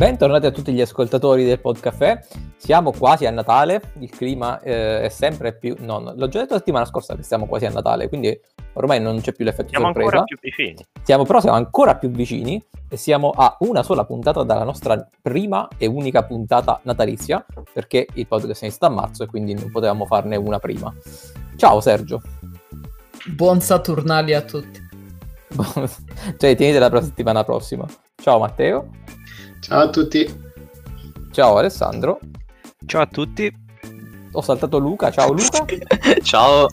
Bentornati a tutti gli ascoltatori del Podcaffè. Siamo quasi a Natale, il clima eh, è sempre più... No, l'ho già detto la settimana scorsa che siamo quasi a Natale, quindi ormai non c'è più l'effetto siamo sorpresa. ancora più vicini. Siamo, però siamo ancora più vicini e siamo a una sola puntata dalla nostra prima e unica puntata natalizia, perché il podcast è iniziato a marzo e quindi non potevamo farne una prima. Ciao Sergio. Buon Saturnali a tutti. cioè, tienite la settimana prossima. Ciao Matteo. Ciao a tutti. Ciao Alessandro. Ciao a tutti. Ho saltato Luca. Ciao Luca. ciao.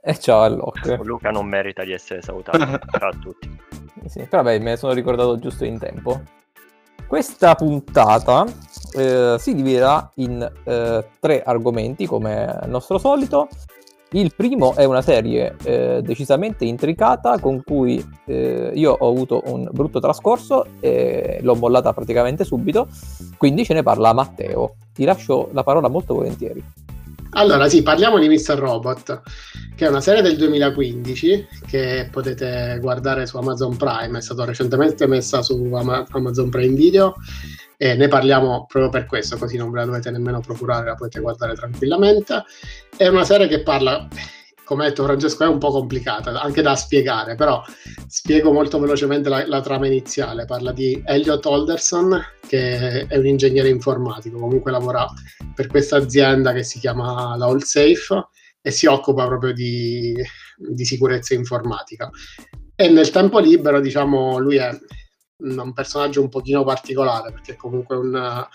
E ciao a Locke. Luca non merita di essere salutato. ciao a tutti. Sì, però beh, me ne sono ricordato giusto in tempo. Questa puntata eh, si dividerà in eh, tre argomenti come al nostro solito. Il primo è una serie eh, decisamente intricata con cui eh, io ho avuto un brutto trascorso e l'ho mollata praticamente subito, quindi ce ne parla Matteo. Ti lascio la parola molto volentieri. Allora, sì, parliamo di Mr. Robot, che è una serie del 2015 che potete guardare su Amazon Prime, è stata recentemente messa su Amazon Prime Video e ne parliamo proprio per questo, così non ve la dovete nemmeno procurare, la potete guardare tranquillamente. È una serie che parla, come ha detto Francesco, è un po' complicata, anche da spiegare, però spiego molto velocemente la, la trama iniziale. Parla di Elliot Alderson, che è un ingegnere informatico, comunque lavora per questa azienda che si chiama la All Safe e si occupa proprio di, di sicurezza informatica. E nel tempo libero, diciamo, lui è un personaggio un pochino particolare perché è comunque un,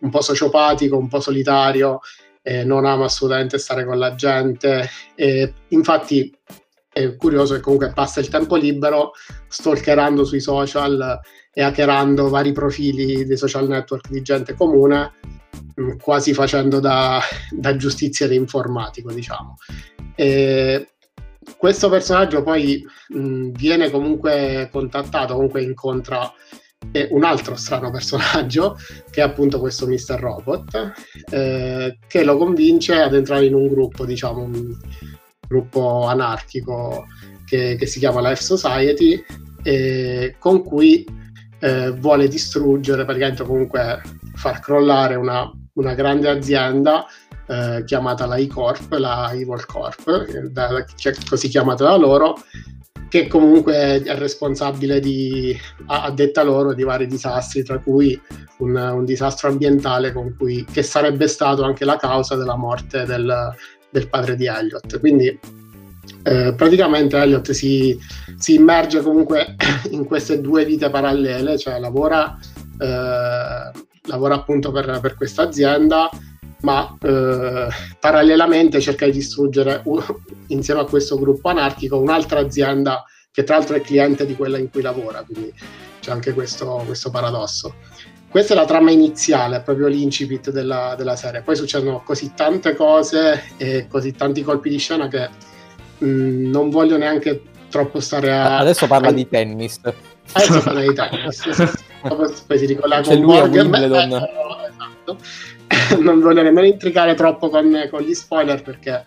un po' sociopatico, un po' solitario, eh, non ama assolutamente stare con la gente. E infatti è curioso che comunque passa il tempo libero stalkerando sui social e hackerando vari profili dei social network di gente comune mm, quasi facendo da, da giustiziere informatico diciamo. E questo personaggio poi mh, viene comunque contattato, comunque incontra eh, un altro strano personaggio, che è appunto questo Mr. Robot, eh, che lo convince ad entrare in un gruppo, diciamo, un gruppo anarchico che, che si chiama Life Society, eh, con cui eh, vuole distruggere, praticamente comunque far crollare una, una grande azienda eh, chiamata la E-Corp, la Evil Corp, da, cioè, così chiamata da loro, che comunque è responsabile di, a, detta loro, di vari disastri, tra cui un, un disastro ambientale cui, che sarebbe stato anche la causa della morte del, del padre di Elliot. Quindi eh, praticamente Elliot si, si, immerge comunque in queste due vite parallele, cioè lavora, eh, lavora appunto per, per questa azienda ma eh, parallelamente cerca di distruggere uh, insieme a questo gruppo anarchico un'altra azienda che tra l'altro è cliente di quella in cui lavora, quindi c'è anche questo, questo paradosso. Questa è la trama iniziale, proprio l'incipit della, della, serie. Poi succedono così tante cose e così tanti colpi di scena che mh, mm, non voglio neanche troppo stare a... Adesso parla a... di tennis. Adesso parla di tennis. poi si ricollega con Borg. Esatto. non voglio nemmeno intricare troppo con, con gli spoiler perché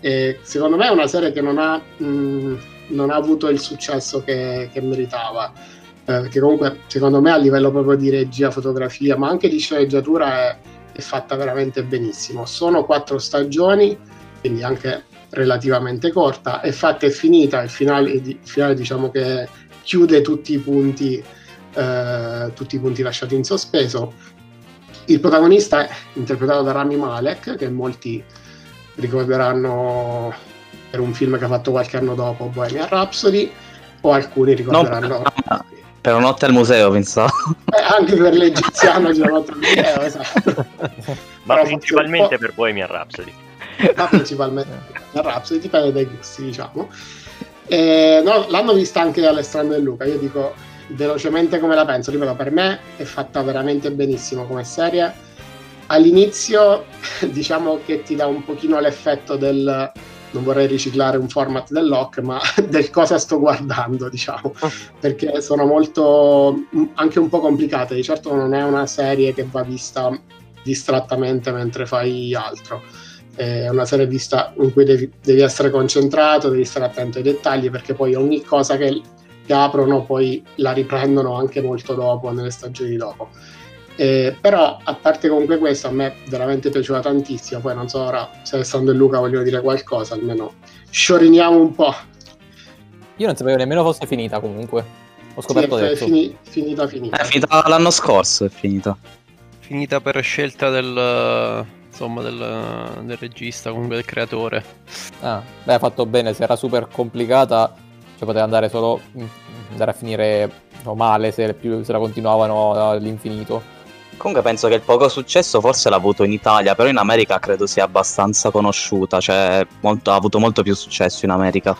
eh, secondo me è una serie che non ha, mh, non ha avuto il successo che, che meritava. Eh, perché comunque secondo me a livello proprio di regia, fotografia, ma anche di sceneggiatura è, è fatta veramente benissimo. Sono quattro stagioni, quindi anche relativamente corta, è fatta e finita, il finale, il finale diciamo che chiude tutti i punti, eh, tutti i punti lasciati in sospeso il protagonista è interpretato da Rami Malek, che molti ricorderanno per un film che ha fatto qualche anno dopo, Bohemian Rhapsody, o alcuni ricorderanno... No, per notte al museo, pensavo. Eh, anche per l'egiziano c'è notte al museo, esatto. Ma Però principalmente per Bohemian Rhapsody. Ma principalmente per Bohemian Rhapsody, dipende dai gusti, diciamo. E, no, l'hanno vista anche Alessandro e Luca, io dico velocemente come la penso, ripeto, per me è fatta veramente benissimo come serie. All'inizio diciamo che ti dà un pochino l'effetto del non vorrei riciclare un format del lock, ma del cosa sto guardando, diciamo, perché sono molto anche un po' complicate. Di certo non è una serie che va vista distrattamente mentre fai altro. È una serie vista in cui devi, devi essere concentrato, devi stare attento ai dettagli, perché poi ogni cosa che che aprono poi la riprendono anche molto dopo, nelle stagioni dopo. Eh, però a parte comunque questo a me veramente piaceva tantissimo poi non so ora se Alessandro e Luca vogliono dire qualcosa almeno scioriniamo un po' Io non sapevo nemmeno fosse finita comunque. Ho Sì, scoperto è, è fini- finita finita È finita l'anno scorso, è finita. Finita per scelta del, insomma, del, del regista, comunque del creatore. Ah, beh, ha fatto bene, se era super complicata, cioè poteva andare solo mm, andare a finire no, male se, più- se la continuavano all'infinito. Comunque penso che il poco successo forse l'ha avuto in Italia, però in America credo sia abbastanza conosciuta, cioè molto- ha avuto molto più successo in America.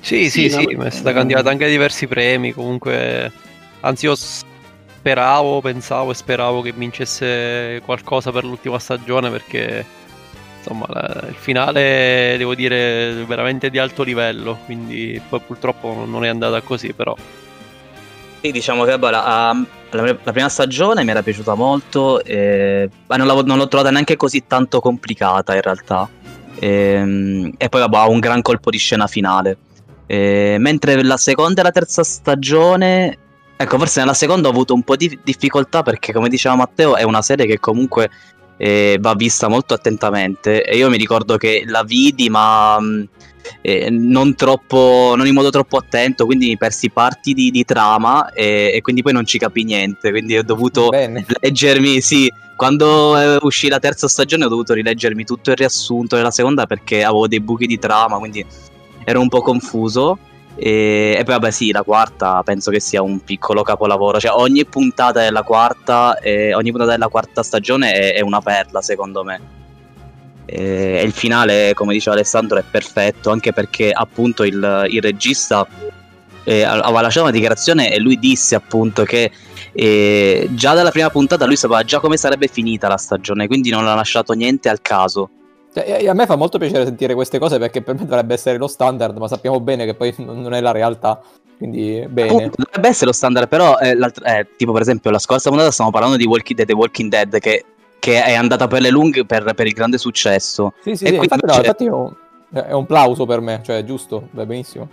Sì, sì, Sì, sì, ma è stata candidata anche a diversi premi, comunque... Anzi, io speravo, pensavo e speravo che vincesse qualcosa per l'ultima stagione perché, insomma, la- il finale, devo dire, veramente di alto livello, quindi poi purtroppo non è andata così, però... Sì, diciamo che vabbè, la, la- la prima stagione mi era piaciuta molto, e, ma non, non l'ho trovata neanche così tanto complicata in realtà. Ehm, E, poi ha un gran colpo di scena finale. E mentre la seconda e la terza stagione, ecco, forse nella seconda ho avuto un po' di difficoltà perché, come diceva Matteo, è una serie che comunque eh, va vista molto attentamente. E io mi ricordo che la vidi, ma eh, non, troppo, non in modo troppo attento, quindi mi persi parti di, di trama e, e quindi poi non ci capì niente. Quindi ho dovuto Bene. leggermi, sì. Quando eh, uscì la terza stagione ho dovuto rileggermi tutto il riassunto della seconda perché avevo dei buchi di trama, quindi ero un po' confuso. E, e poi vabbè sì, la quarta penso che sia un piccolo capolavoro, cioè ogni puntata della quarta, eh, ogni puntata della quarta stagione è, è una perla secondo me. E, e il finale, come diceva Alessandro, è perfetto, anche perché appunto il, il regista eh, aveva lasciato una dichiarazione e lui disse appunto che eh, già dalla prima puntata lui sapeva già come sarebbe finita la stagione, quindi non ha lasciato niente al caso. Cioè, a me fa molto piacere sentire queste cose perché per me dovrebbe essere lo standard, ma sappiamo bene che poi non è la realtà. Quindi bene. Appunto, dovrebbe essere lo standard, però eh, eh, tipo per esempio la scorsa puntata stiamo parlando di Walking Dead, The Walking Dead che, che è andata per le lunghe per, per il grande successo. Sì, sì, E sì, infatti, no, infatti è un, è un plauso per me, cioè è giusto, va benissimo.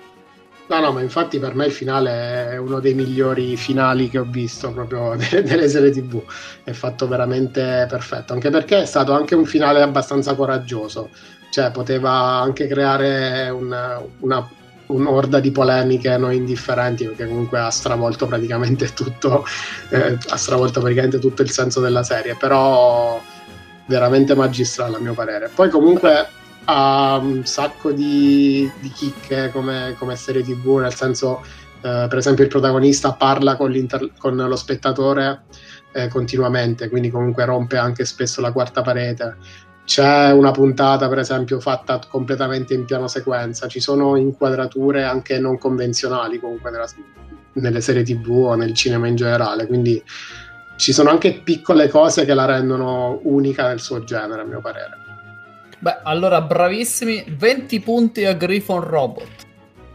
No, no, ma infatti per me il finale è uno dei migliori finali che ho visto proprio delle, serie TV. È fatto veramente perfetto, anche perché è stato anche un finale abbastanza coraggioso. Cioè, poteva anche creare una, una- un'orda di polemiche non indifferenti, perché comunque ha stravolto praticamente tutto, eh, ha stravolto praticamente tutto il senso della serie, però veramente magistrale a mio parere. Poi comunque ha un sacco di, di chicche come, come serie tv, nel senso, eh, per esempio, il protagonista parla con, con lo spettatore eh, continuamente, quindi comunque rompe anche spesso la quarta parete. C'è una puntata, per esempio, fatta completamente in piano sequenza, ci sono inquadrature anche non convenzionali comunque nella- nelle serie tv o nel cinema in generale, quindi ci sono anche piccole cose che la rendono unica nel suo genere, a mio parere. Beh, allora bravissimi, 20 punti a Griffon Robot.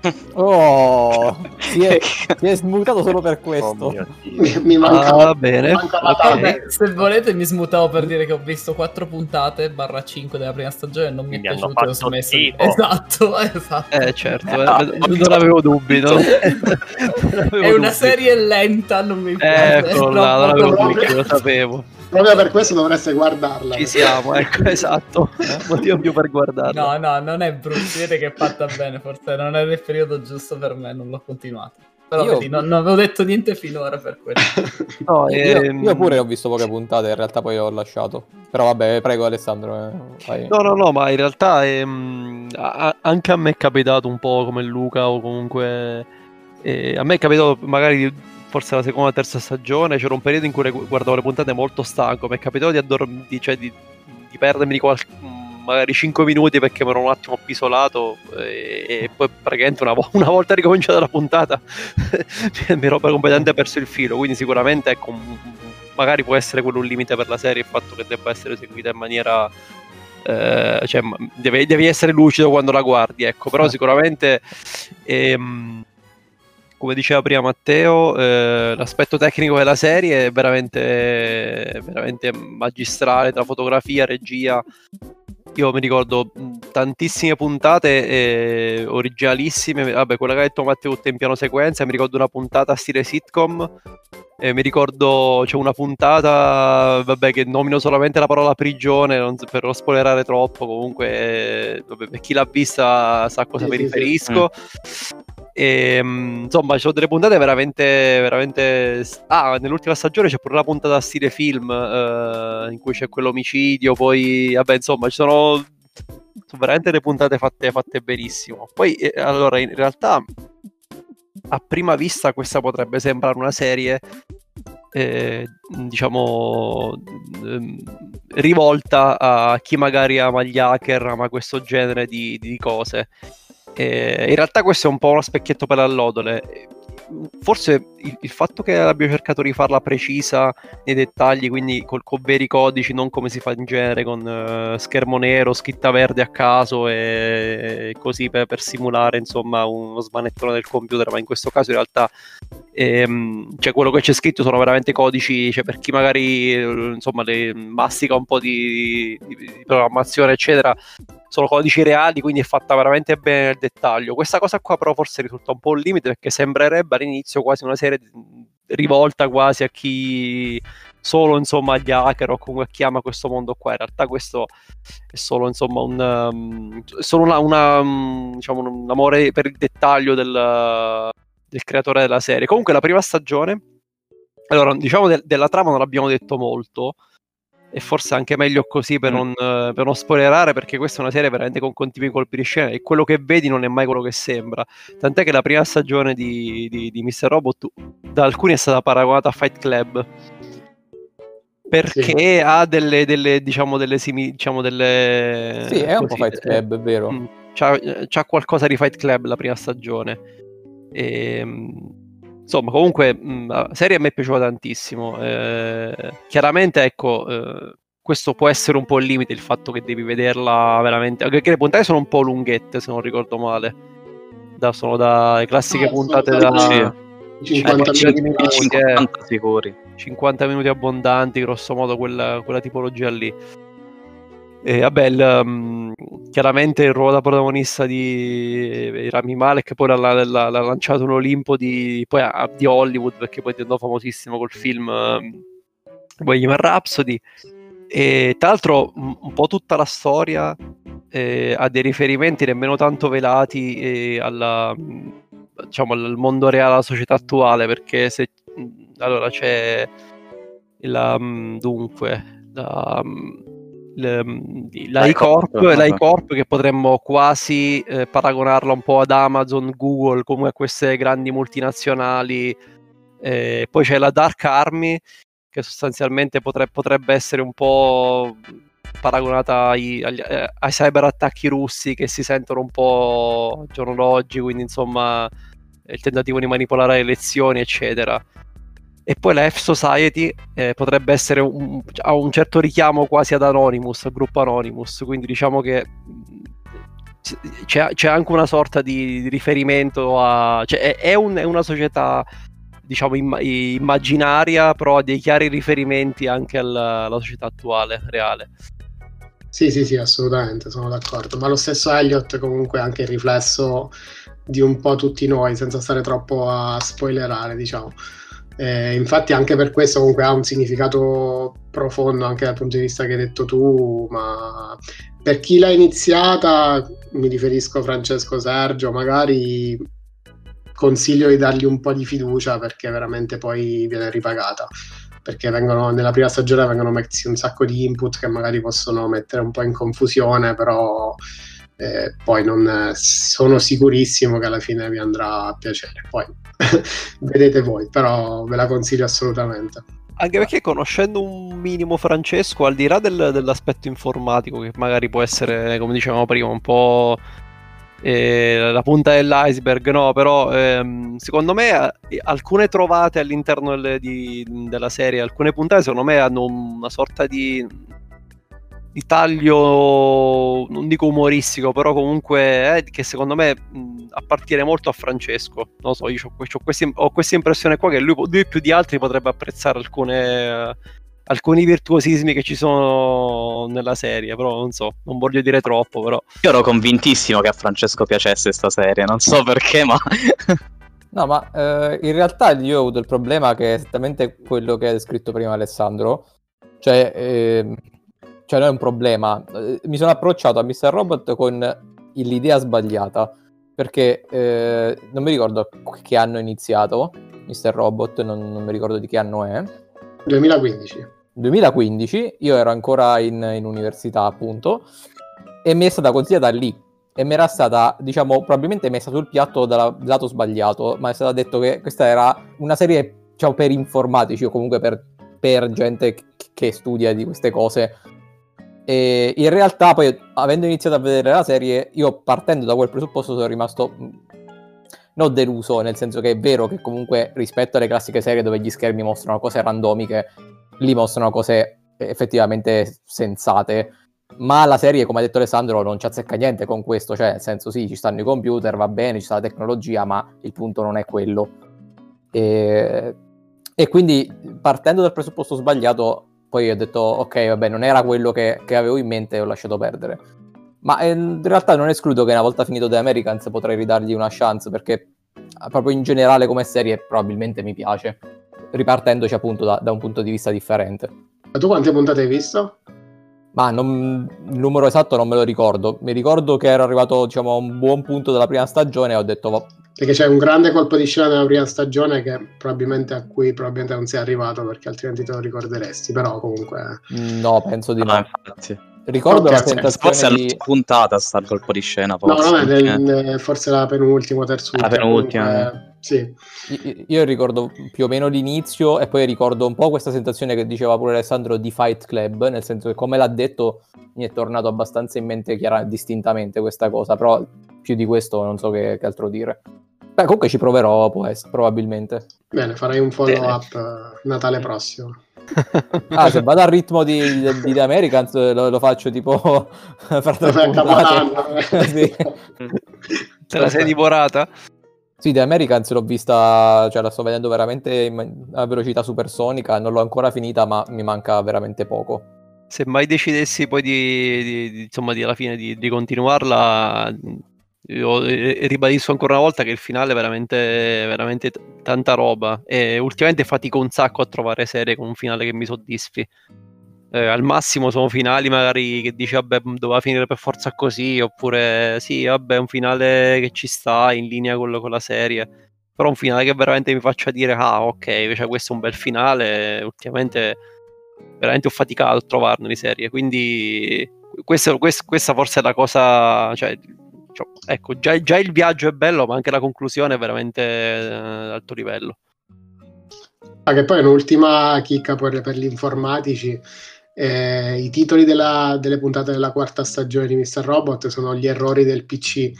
Oh, si è, si è smutato solo per Oh questo. mio Dio. Mi, mi Ah, mancava, va bene. mi mancava Ok. tanto. Vabbè, se volete mi smutavo per dire che ho visto 4 puntate, barra 5 della prima stagione e non mi è Quindi hanno piaciuto ho smesso. schifo. Esatto, esatto. Eh certo, eh, Ah, non avevo dubbi. Non, non avevo È una dubbi. serie lenta, non mi piace. Ecco è là, non troppo avevo dubbi, lo sapevo. Proprio per questo dovreste guardarla. Ci siamo, ecco, esatto. Motivo più per guardarlo. No, no, non è brutto, si vede che è fatta bene, forse non era il periodo giusto per me, non l'ho continuato. Però Io- vedi, non, non avevo detto niente finora per quello. No, Io, ehm, io pure ho visto poche puntate, in realtà poi ho lasciato. Però vabbè, prego Alessandro. eh, vai. No, no, no, ma in realtà ehm, a- anche a me è capitato un po' come Luca o comunque... eh, a me è capitato magari forse la seconda o terza stagione, c'era un periodo in cui gu- guardavo le puntate molto stanco, mi è capitato di, addorm- di, cioè, di, di perdermi di qual- magari 5 minuti perché mi ero un attimo appisolato e, e poi praticamente una, una volta ricominciata la puntata mi ero completamente perso il filo, quindi sicuramente ecco, magari può essere quello un limite per la serie il fatto che debba essere eseguita in maniera eh, cioè, devi, devi essere lucido quando la guardi, ecco, però Eh. sicuramente, ehm, come diceva prima Matteo, eh, l'aspetto tecnico della serie è veramente, veramente magistrale tra fotografia, regia. Io mi ricordo tantissime puntate eh, originalissime, vabbè, quella che ha detto Matteo tutta in piano sequenza, mi ricordo una puntata stile sitcom Eh, mi ricordo c'è una puntata, vabbè, che nomino solamente la parola prigione non per non spoilerare troppo. Comunque, eh, vabbè, per chi l'ha vista sa a cosa Sì, mi sì, sì. E, mm, insomma, ci sono delle puntate veramente, veramente. Ah, nell'ultima stagione c'è pure una puntata stile film eh, in cui c'è quell'omicidio. Poi, vabbè, insomma, ci sono, sono veramente le puntate fatte, fatte benissimo. Poi, eh, allora, in realtà, a prima vista, questa potrebbe sembrare una serie eh, diciamo ehm, rivolta a chi magari ama gli hacker, ama questo genere di, di cose. Eh, in realtà questo è un po' uno specchietto per l'allodole. Forse il, il fatto che abbia cercato di farla precisa nei dettagli, quindi col- con veri codici, non come si fa in genere con eh, schermo nero, scritta verde a caso e, e così per, per simulare insomma uno smanettone del computer, ma in questo caso in realtà ehm, cioè quello che c'è scritto sono veramente codici, cioè per chi magari eh, insomma le mastica un po' di, di- di programmazione eccetera, sono codici reali, quindi è fatta veramente bene nel dettaglio. Questa cosa qua però forse risulta un po' un limite perché sembrerebbe all'inizio quasi una serie rivolta quasi a chi solo insomma agli hacker o comunque chi ama questo mondo qua. In realtà questo è solo insomma un, um, solo una, una, um, diciamo, un amore per il dettaglio del, del creatore della serie. Comunque la prima stagione, allora diciamo del- della trama non abbiamo detto molto e forse anche meglio così per, Mm. non, eh, per non spoilerare perché questa è una serie veramente con continui colpi di scena e quello che vedi non è mai quello che sembra tant'è che la prima stagione di, di, di Mr. Robot da alcuni è stata paragonata a Fight Club perché ha delle, delle diciamo delle simi, diciamo delle Sì, è un po' così, Fight Club, è vero. Mm, c'ha, c'ha qualcosa di Fight Club la prima stagione. E, insomma, comunque, mh, la serie a me è piaciuta tantissimo. Eh, chiaramente, ecco, eh, questo può essere un po' il limite, il fatto che devi vederla veramente. Perché le puntate sono un po' lunghette, se non ricordo male. Da, sono da classiche Ah, sono puntate da- da Sì. 50 Eh, minuti. minuti, 50 sicuri. 50 minuti abbondanti, grosso modo quella, quella tipologia lì. E il, mm, chiaramente il ruolo da protagonista di eh, Rami Malek poi l'ha, l'ha- l'ha- lanciato un Olimpo di, poi, di Hollywood perché poi diventò famosissimo col film um, Bohemian Rhapsody. E tra l'altro un po' tutta la storia eh, ha dei riferimenti nemmeno tanto velati eh, alla, diciamo, al mondo reale, alla società attuale, perché se allora c'è la, dunque la l'iCorp, iCorp, vabbè. l'iCorp che potremmo quasi eh, paragonarla un po' ad Amazon, Google, come a queste grandi multinazionali. Eh, poi c'è la Dark Army che sostanzialmente potre- potrebbe essere un po' paragonata ai, agli- eh, ai cyber attacchi russi che si sentono un po' al giorno d'oggi, quindi insomma il tentativo di manipolare le elezioni, eccetera. E poi la F Society eh, potrebbe essere un, ha un certo richiamo quasi ad Anonymous, al gruppo Anonymous, quindi diciamo che c'è, c'è anche una sorta di, di riferimento a... cioè è, è un- è una società diciamo imma- immaginaria, però ha dei chiari riferimenti anche alla, alla società attuale, reale. Sì, sì, sì, assolutamente, sono d'accordo. Ma lo stesso Elliot comunque è anche il riflesso di un po' tutti noi, senza stare troppo a spoilerare, diciamo. Eh, infatti anche per questo comunque ha un significato profondo anche dal punto di vista che hai detto tu, ma per chi l'ha iniziata, mi riferisco a Francesco Sergio, magari consiglio di dargli un po' di fiducia perché veramente poi viene ripagata perché vengono, nella prima stagione vengono messi un sacco di input che magari possono mettere un po' in confusione, però eh, poi non sono sicurissimo che alla fine vi andrà a piacere. Poi vedete voi, però ve la consiglio assolutamente. Anche perché conoscendo un minimo Francesco, al di là del- dell'aspetto informatico, che magari può essere, come dicevamo prima, un po' eh, la punta dell'iceberg, no? Però ehm, secondo me alcune trovate all'interno delle- di- della serie, alcune puntate, secondo me hanno una sorta di, di taglio, non dico umoristico, però comunque eh, che secondo me mh, appartiene molto a Francesco. Non so, io c'ho, que- c'ho questi- ho questa impressione qua che lui, lui più di altri potrebbe apprezzare alcune, alcuni virtuosismi che ci sono nella serie, però non so, non voglio dire troppo, però Io ero convintissimo che a Francesco piacesse sta serie, non so perché, ma No, ma eh, in realtà io ho avuto il problema che è esattamente quello che ha descritto prima Alessandro. Cioè, ehm, cioè non è un problema. Eh, mi sono approcciato a Mr. Robot con l'idea sbagliata. Perché eh, non mi ricordo che anno è iniziato Mr. Robot, non, non mi ricordo di che anno è. 2015. 2015, io ero ancora in, in università appunto, e mi è stata consigliata lì. E mi era stata, diciamo, probabilmente messa sul piatto dal lato sbagliato, ma è stato detto che questa era una serie, diciamo, per informatici o comunque per, per gente che studia di queste cose. E in realtà poi, avendo iniziato a vedere la serie, io partendo da quel presupposto sono rimasto non deluso, nel senso che è vero che comunque rispetto alle classiche serie dove gli schermi mostrano cose randomiche, lì mostrano cose effettivamente sensate. Ma la serie, come ha detto Alessandro, non ci azzecca niente con questo, cioè nel senso sì, ci stanno i computer, va bene, ci sta la tecnologia, ma il punto non è quello. E, e quindi partendo dal presupposto sbagliato, poi ho detto ok, vabbè, non era quello che, che avevo in mente e ho lasciato perdere. Ma eh, in realtà non escludo che una volta finito The Americans potrei ridargli una chance perché proprio in generale come serie probabilmente mi piace, ripartendoci appunto da, da un punto di vista differente. Ma tu quante puntate hai visto? Ma non, il numero esatto non me lo ricordo. Mi ricordo che ero arrivato diciamo, a un buon punto della prima stagione e ho detto... Perché c'è un grande colpo di scena nella prima stagione che probabilmente a cui probabilmente non sei arrivato perché altrimenti te lo ricorderesti, però comunque... No, penso di no. No, infatti. Ricordo Ok, la ok. sensazione Forse di... puntata sta il colpo di scena. No, Forse. no, è nel- Eh. nel- forse la penultima, terza La penultima, comunque, Sì, Io- Io ricordo più o meno l'inizio e poi ricordo un po' questa sensazione che diceva pure Alessandro di Fight Club, nel senso che come l'ha detto mi è tornato abbastanza in mente chiara, distintamente questa cosa, però più di questo non so che, che altro dire. Beh, comunque ci proverò, può essere, probabilmente. bene, farei un follow up eh, Natale prossimo. Ah, se vado al ritmo di, di, di The Americans lo, lo faccio tipo fra tre puntate. Sì. Te la sei divorata? Sì, The Americans l'ho vista, cioè la sto vedendo veramente in- a velocità supersonica, non l'ho ancora finita, ma mi manca veramente poco. Se mai decidessi poi di, di- di- insomma, di alla fine di, di continuarla, io ribadisco ancora una volta che il finale è veramente, veramente t- tanta roba. E ultimamente fatico un sacco a trovare serie con un finale che mi soddisfi. Eh, al massimo sono finali magari che dici vabbè doveva finire per forza così, oppure sì, vabbè, un finale che ci sta in linea con, con la serie. Però un finale che veramente mi faccia dire, ah, ok, cioè questo è un bel finale. Ultimamente veramente ho faticato a trovarne di serie. Quindi questo- quest- questa forse è la cosa. Cioè, cioè, ecco, già, già il viaggio è bello, ma anche la conclusione è veramente eh, alto livello. Ah, che poi un'ultima chicca per, per gli informatici. eh, I titoli della- delle puntate della quarta stagione di Mr. Robot sono gli errori del PC.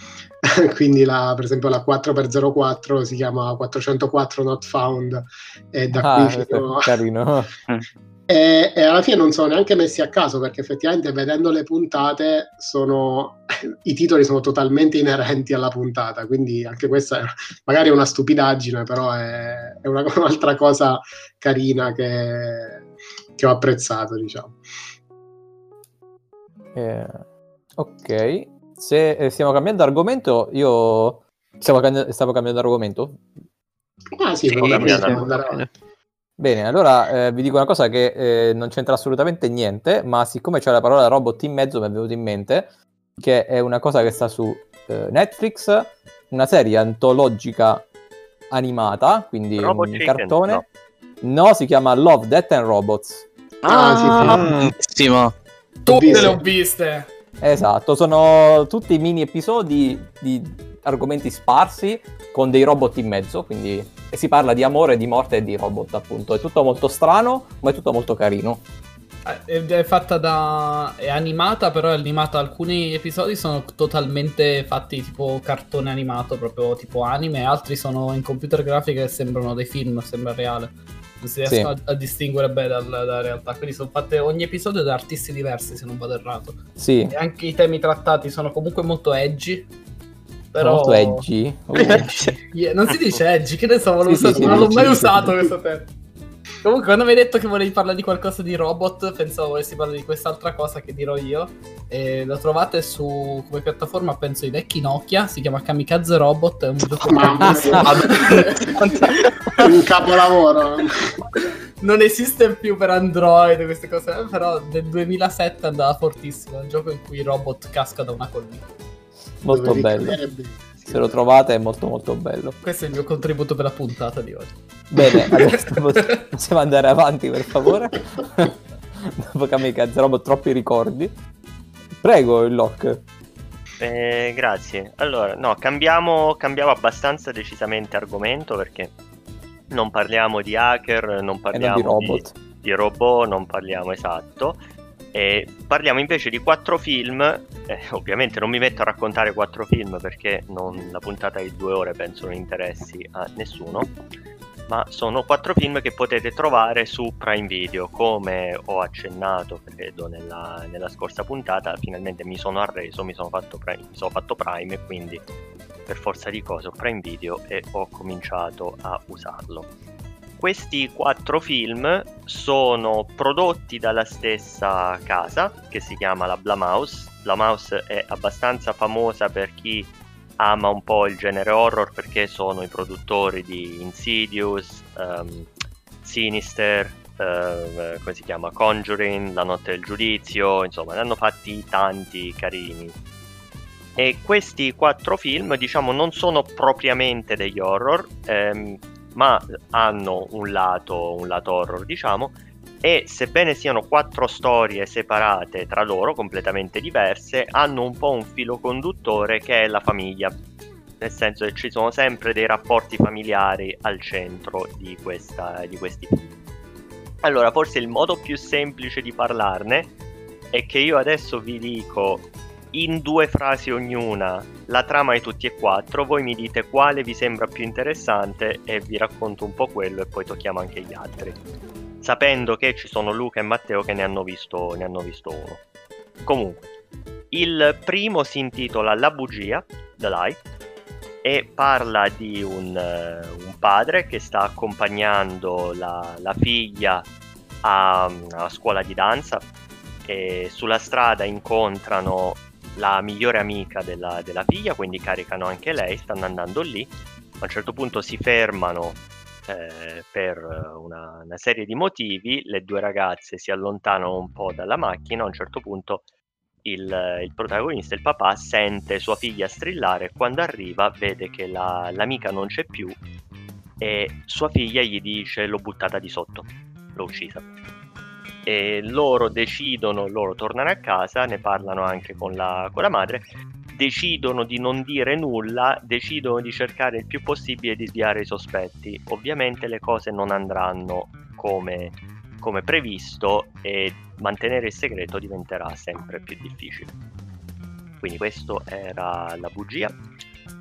Quindi, la- per esempio, la 4x04 si chiama 404 not found. E da Ah, qui fino- carino. E, e alla fine non sono neanche messi a caso perché effettivamente vedendo le puntate sono, i titoli sono totalmente inerenti alla puntata, quindi anche questa è, magari è una stupidaggine, però è, è una- un'altra cosa carina che, che ho apprezzato, diciamo. Eh, ok, se eh, stiamo cambiando argomento, io stavo, cambi- stavo cambiando argomento. Ah sì, Sì, possiamo argomento. andare avanti. Bene, allora eh, vi dico una cosa che eh, non c'entra assolutamente niente, ma siccome c'è la parola robot in mezzo mi è venuto in mente che è una cosa che sta su eh, Netflix, una serie antologica animata, quindi Robot un Chicken, cartone. no. No, si chiama Love, Death and Robots. Ah, sì, sì. Bellissimo. Tutte le ho viste. Esatto, sono tutti mini episodi di argomenti sparsi con dei robot in mezzo, quindi e si parla di amore, di morte e di robot, appunto. È tutto molto strano, ma è tutto molto carino. Eh, è fatta da... è animata, però è animata alcuni episodi sono totalmente fatti tipo cartone animato, proprio tipo anime, altri sono in computer grafica e sembrano dei film, sembra reale. Non si Sì. riescono a, a distinguere bene dal- dalla realtà. Quindi sono fatte ogni episodio da artisti diversi, se non vado errato. Sì, E anche i temi trattati sono comunque molto edgy. Però... molto edgy. Uh, Yeah, non si dice edgy, che ne so, l'ho Sì, usato- sì, non l'ho mai usato questo termine. Comunque, quando mi hai detto che volevi parlare di qualcosa di robot, pensavo volessi parlare di quest'altra cosa che dirò io. E lo trovate su come piattaforma, penso, i vecchi Nokia. Si chiama Kamikaze Robot. È un gioco Mamma mia. un capolavoro. non esiste più per Android queste cose, però nel 2007 andava fortissimo. È un gioco in cui il robot casca da una collina. Molto bello. Se lo trovate è molto molto bello. Questo è il mio contributo per la puntata di oggi. Bene, adesso possiamo andare avanti per favore. Dopo Kamikaze Robot, troppi ricordi. Prego, il lock. Eh, grazie. Allora, no, cambiamo, cambiamo abbastanza decisamente argomento perché non parliamo di hacker, non non parliamo di robot. di robot, non parliamo esatto. E parliamo invece di quattro film. Eh, ovviamente non mi metto a raccontare quattro film perché non- la puntata di due ore penso non interessi a nessuno. Ma sono quattro film che potete trovare su Prime Video. Come ho accennato, credo, nella, nella scorsa puntata, finalmente mi sono arreso, mi sono Prime, mi sono fatto Prime e quindi per forza di cose ho Prime Video e ho cominciato a usarlo. Questi quattro film sono prodotti dalla stessa casa che si chiama la Blumhouse. Blumhouse è abbastanza famosa per chi ama un po' il genere horror perché sono i produttori di Insidious, ehm, Sinister, eh, come si chiama? Conjuring, La notte del giudizio, insomma, ne hanno fatti tanti carini. E questi quattro film, diciamo, non sono propriamente degli horror, ehm, ma hanno un lato, un lato horror, diciamo, e sebbene siano quattro storie separate tra loro, completamente diverse, hanno un po' un filo conduttore che è la famiglia. Nel senso che ci sono sempre dei rapporti familiari al centro di, questa, di questi film. Allora, forse il modo più semplice di parlarne è che io adesso vi dico in due frasi ognuna la trama di tutti e quattro, voi mi dite quale vi sembra più interessante e vi racconto un po' quello e poi tocchiamo anche gli altri. Sapendo che ci sono Luca e Matteo che ne hanno visto, ne hanno visto uno. Comunque, il primo si intitola La bugia, The Lie, e parla di un, eh, un padre che sta accompagnando la, la figlia a, scuola di danza e sulla strada incontrano la migliore amica della, della figlia, quindi caricano anche lei, stanno andando lì. A un certo punto si fermano eh, per una, una serie di motivi, le due ragazze si allontanano un po' dalla macchina, a un certo punto il, il protagonista, il papà, sente sua figlia strillare e quando arriva vede che la- l'amica non c'è più e sua figlia gli dice l'ho buttata di sotto, l'ho uccisa. E loro decidono, loro tornano a casa, ne parlano anche con la, con la madre, decidono di non dire nulla, decidono di cercare il più possibile di sviare i sospetti. Ovviamente le cose non andranno come, come previsto e mantenere il segreto diventerà sempre più difficile. Quindi questo era la bugia.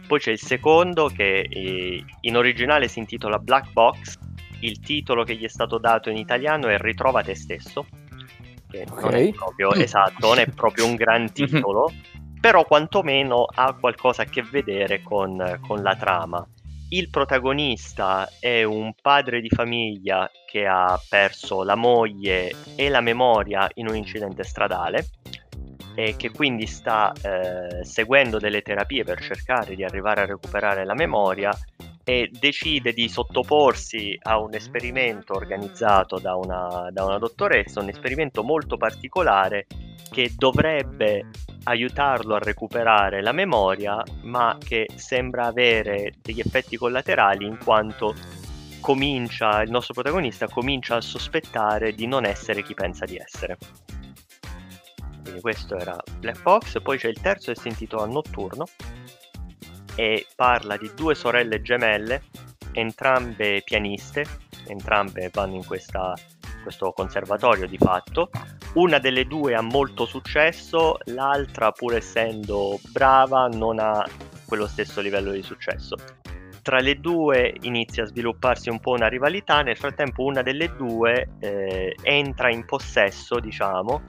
Poi c'è il secondo che eh, in originale si intitola Black Box, il titolo che gli è stato dato in italiano è Ritrova te stesso, che non è proprio esatto, non è proprio un gran titolo, però quantomeno ha qualcosa a che vedere con, con la trama. Il protagonista è un padre di famiglia che ha perso la moglie e la memoria in un incidente stradale e che quindi sta eh, seguendo delle terapie per cercare di arrivare a recuperare la memoria e decide di sottoporsi a un esperimento organizzato da una, da una dottoressa, un esperimento molto particolare che dovrebbe aiutarlo a recuperare la memoria, ma che sembra avere degli effetti collaterali in quanto comincia, il nostro protagonista comincia a sospettare di non essere chi pensa di essere. Quindi questo era Black Box, poi c'è il terzo che si intitola Notturno e parla di due sorelle gemelle, entrambe pianiste, entrambe vanno in questa- questo conservatorio di fatto. Una delle due ha molto successo, l'altra pur essendo brava non ha quello stesso livello di successo. Tra le due inizia a svilupparsi un po' una rivalità, nel frattempo una delle due eh, entra in possesso, diciamo,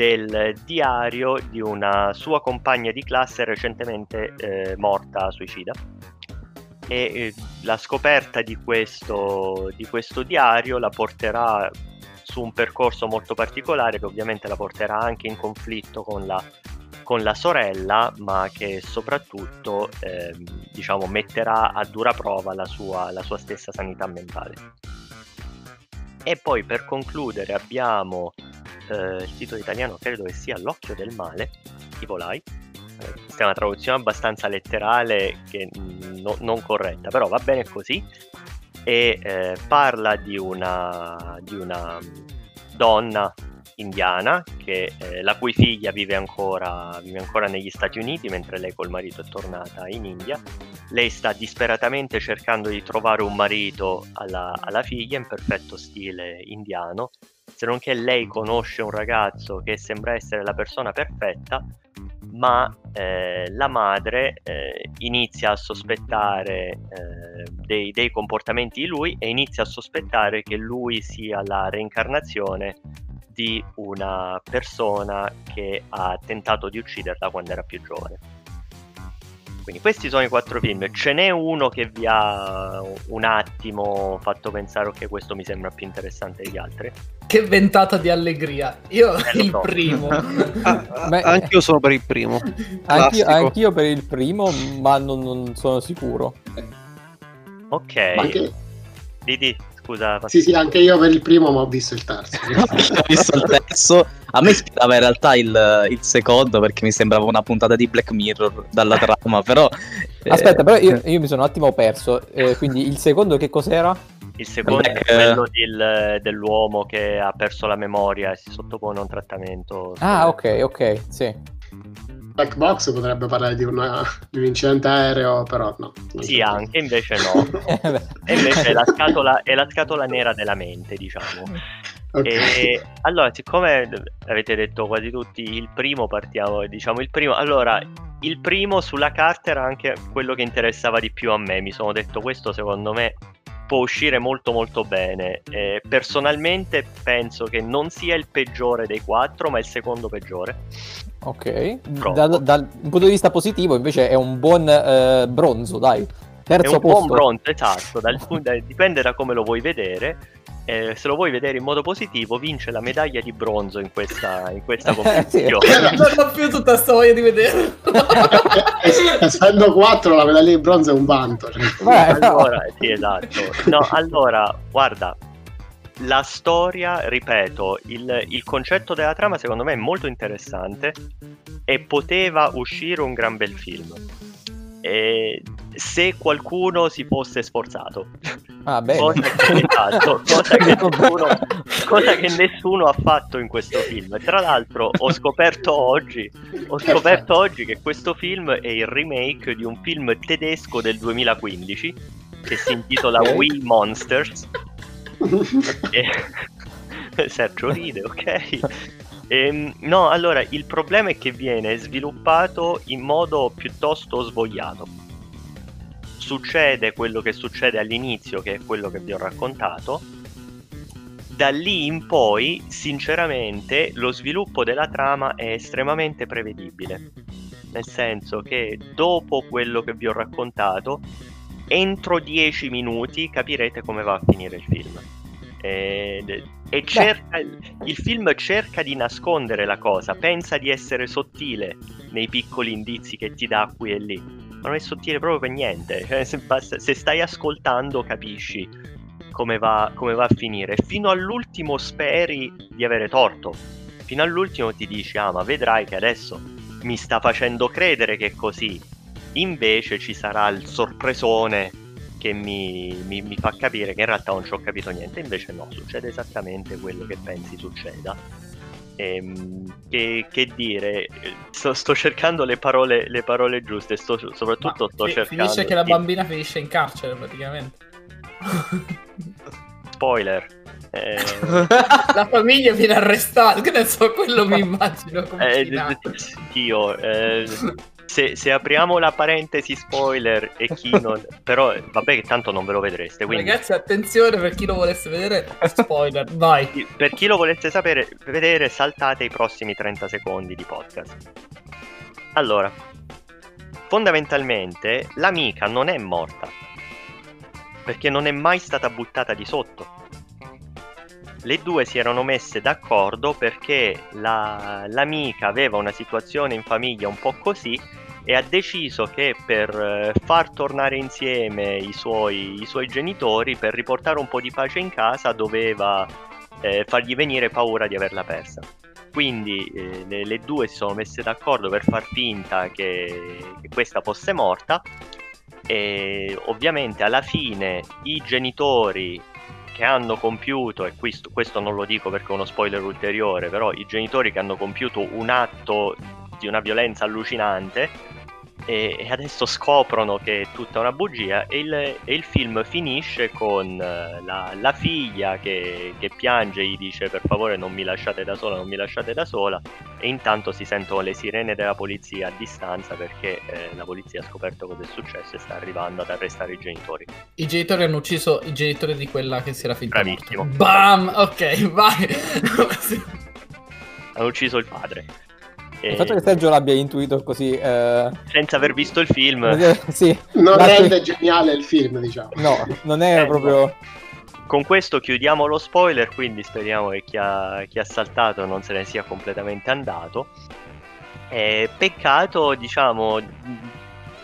del diario di una sua compagna di classe recentemente eh, morta suicida. e eh, la scoperta di questo, di questo diario la porterà su un percorso molto particolare che ovviamente la porterà anche in conflitto con la, con la sorella, ma che soprattutto eh, diciamo, metterà a dura prova la sua, la sua stessa sanità mentale. E poi per concludere abbiamo eh, il titolo italiano, credo che sia L'occhio del male, tipo Lai. Eh, questa è una traduzione abbastanza letterale che no, non corretta, però va bene così. E eh, parla di una, di una donna indiana che, eh, la cui figlia vive ancora, vive ancora negli Stati Uniti mentre lei col marito è tornata in India. Lei sta disperatamente cercando di trovare un marito alla, alla figlia in perfetto stile indiano, se non che lei conosce un ragazzo che sembra essere la persona perfetta, ma eh, la madre eh, inizia a sospettare eh, dei, dei, comportamenti di lui e inizia a sospettare che lui sia la reincarnazione di una persona che ha tentato di ucciderla quando era più giovane. Quindi questi sono i quattro film. Ce n'è uno che vi ha un attimo fatto pensare che questo mi sembra più interessante degli altri. Che ventata di allegria. Io eh, il so. primo. ah, Beh, anch'io sono per il primo. Anch'io, anch'io, per il primo, ma non, non sono sicuro. Ok. Anche... Didi scusa. Sì, sì, anche io per il primo, ma ho visto il terzo. ho visto il terzo. A me ispirava in realtà il, il, secondo perché mi sembrava una puntata di Black Mirror dalla trama, però... Aspetta, eh... però io, io, mi sono un attimo perso. Eh, quindi il secondo che cos'era? Il secondo Black... è quello del, dell'uomo che ha perso la memoria e si sottopone a un trattamento. Ah, ok, ok, sì. Black Box potrebbe parlare di, una, di un incidente aereo, però no. Sì, anche, invece no. e invece è la, scatola, è la scatola nera della mente, diciamo. Okay. E, allora, siccome avete detto quasi tutti il primo, partiamo, diciamo il primo. Allora, il primo sulla carta era anche quello che interessava di più a me. Mi sono detto questo secondo me può uscire molto molto bene. Eh, personalmente penso che non sia il peggiore dei quattro, ma il secondo peggiore. Ok, da, dal punto di vista positivo invece è un buon eh, bronzo, dai. Terzo è un posto. buon bronzo, esatto, dal, dipende da come lo vuoi vedere. Eh, se lo vuoi vedere in modo positivo, vince la medaglia di bronzo in questa, in questa competizione. non ho più tutta questa voglia di vedere. Essendo 4, la medaglia di bronzo è un vanto. Cioè. Beh, allora, sì, esatto. No, allora, guarda, la storia, ripeto, il, il, concetto della trama secondo me è molto interessante e poteva uscire un gran bel film. E se qualcuno si fosse sforzato. Ah, bene. Cosa, che, esatto, cosa, che nessuno, cosa che nessuno ha fatto in questo film. Tra l'altro ho scoperto oggi, ho scoperto oggi che questo film è il remake di un film tedesco del 2015 che si intitola We Monsters e... Sergio ride, ok? Ehm, no, allora il problema è che viene sviluppato in modo piuttosto svogliato. Succede quello che succede all'inizio, che è quello che vi ho raccontato. Da lì in poi, sinceramente, lo sviluppo della trama è estremamente prevedibile. Nel senso che dopo quello che vi ho raccontato, entro 10 minuti capirete come va a finire il film. E, e cerca, il film cerca di nascondere la cosa, pensa di essere sottile nei piccoli indizi che ti dà qui e lì, ma non è sottile proprio per niente. Cioè, se, basta, se, stai ascoltando capisci come va, come va a finire. Fino all'ultimo speri di avere torto. Fino all'ultimo ti dici, ah ma vedrai che adesso mi sta facendo credere che è così Invece ci sarà il sorpresone che mi, mi, mi, fa capire che in realtà non ci ho capito niente, invece no, succede esattamente quello che pensi succeda. Ehm, che, che, dire, sto, sto cercando le parole, le parole, giuste, sto, soprattutto Ma sto fi- cercando... Finisce che la bambina finisce in carcere praticamente. Spoiler. Eh... la famiglia viene arrestata, che ne so, quello mi immagino come eh, io, eh, se, se, apriamo la parentesi spoiler e chi non... però vabbè che tanto non ve lo vedreste. Quindi... Ragazzi attenzione per chi lo volesse vedere, spoiler, vai. Per chi lo volesse sapere, vedere, saltate i prossimi 30 secondi di podcast. Allora, fondamentalmente l'amica non è morta, perché non è mai stata buttata di sotto. Le due si erano messe d'accordo perché la- l'amica aveva una situazione in famiglia un po' così e ha deciso che per eh, far tornare insieme i suoi, i suoi genitori, per riportare un po' di pace in casa, doveva eh, fargli venire paura di averla persa. Quindi eh, le, le due si sono messe d'accordo per far finta che, che questa fosse morta e ovviamente alla fine i genitori che hanno compiuto, e questo, questo non lo dico perché è uno spoiler ulteriore, però i genitori che hanno compiuto un atto di una violenza allucinante e, e adesso scoprono che è tutta una bugia e il, e il film finisce con eh, la, la figlia che, che piange e gli dice per favore non mi lasciate da sola, non mi lasciate da sola e intanto si sentono le sirene della polizia a distanza perché eh, la polizia ha scoperto cosa è successo e sta arrivando ad arrestare i genitori. I genitori hanno ucciso i genitori di quella che si era finta Bravissimo. Bam! Ok, vai. Hanno ucciso il padre. Il fatto che Sergio l'abbia intuito così... eh, senza aver visto il film, sì, Non la- rende geniale il film, diciamo. No, non è Eh, proprio... Con questo chiudiamo lo spoiler, quindi speriamo che chi ha, chi ha saltato non se ne sia completamente andato. Eh, peccato, diciamo,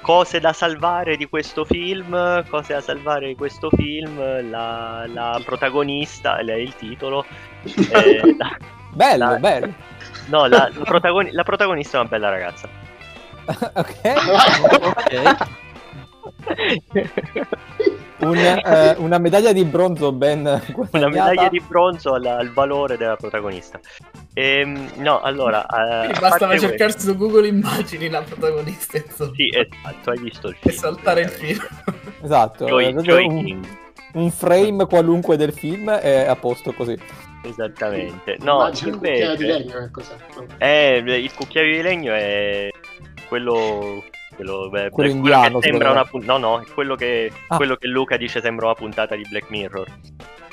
cose da salvare di questo film, cose da salvare di questo film, la, la protagonista, il, il titolo, eh, la- Bello, la- bello. No, la, la protagoni- la protagonista è una bella ragazza. ok. Un, eh, una medaglia di bronzo ben Una guadagnata. medaglia di bronzo al, al valore della protagonista. Ehm, no, allora... eh, bastava cercare su Google immagini la protagonista insomma, Sì, esatto, hai visto il e film. saltare il film. Esatto, Joy, Joy un, un frame qualunque del film è a posto così. Esattamente. No, Immagino un cucchiaio di legno, che cos'è? eh, il cucchiaio di legno è quello... Quello, beh, Quello che indiano, sembra secondo una pun- no no è quello che, Ah. quello che Luca dice sembra una puntata di Black Mirror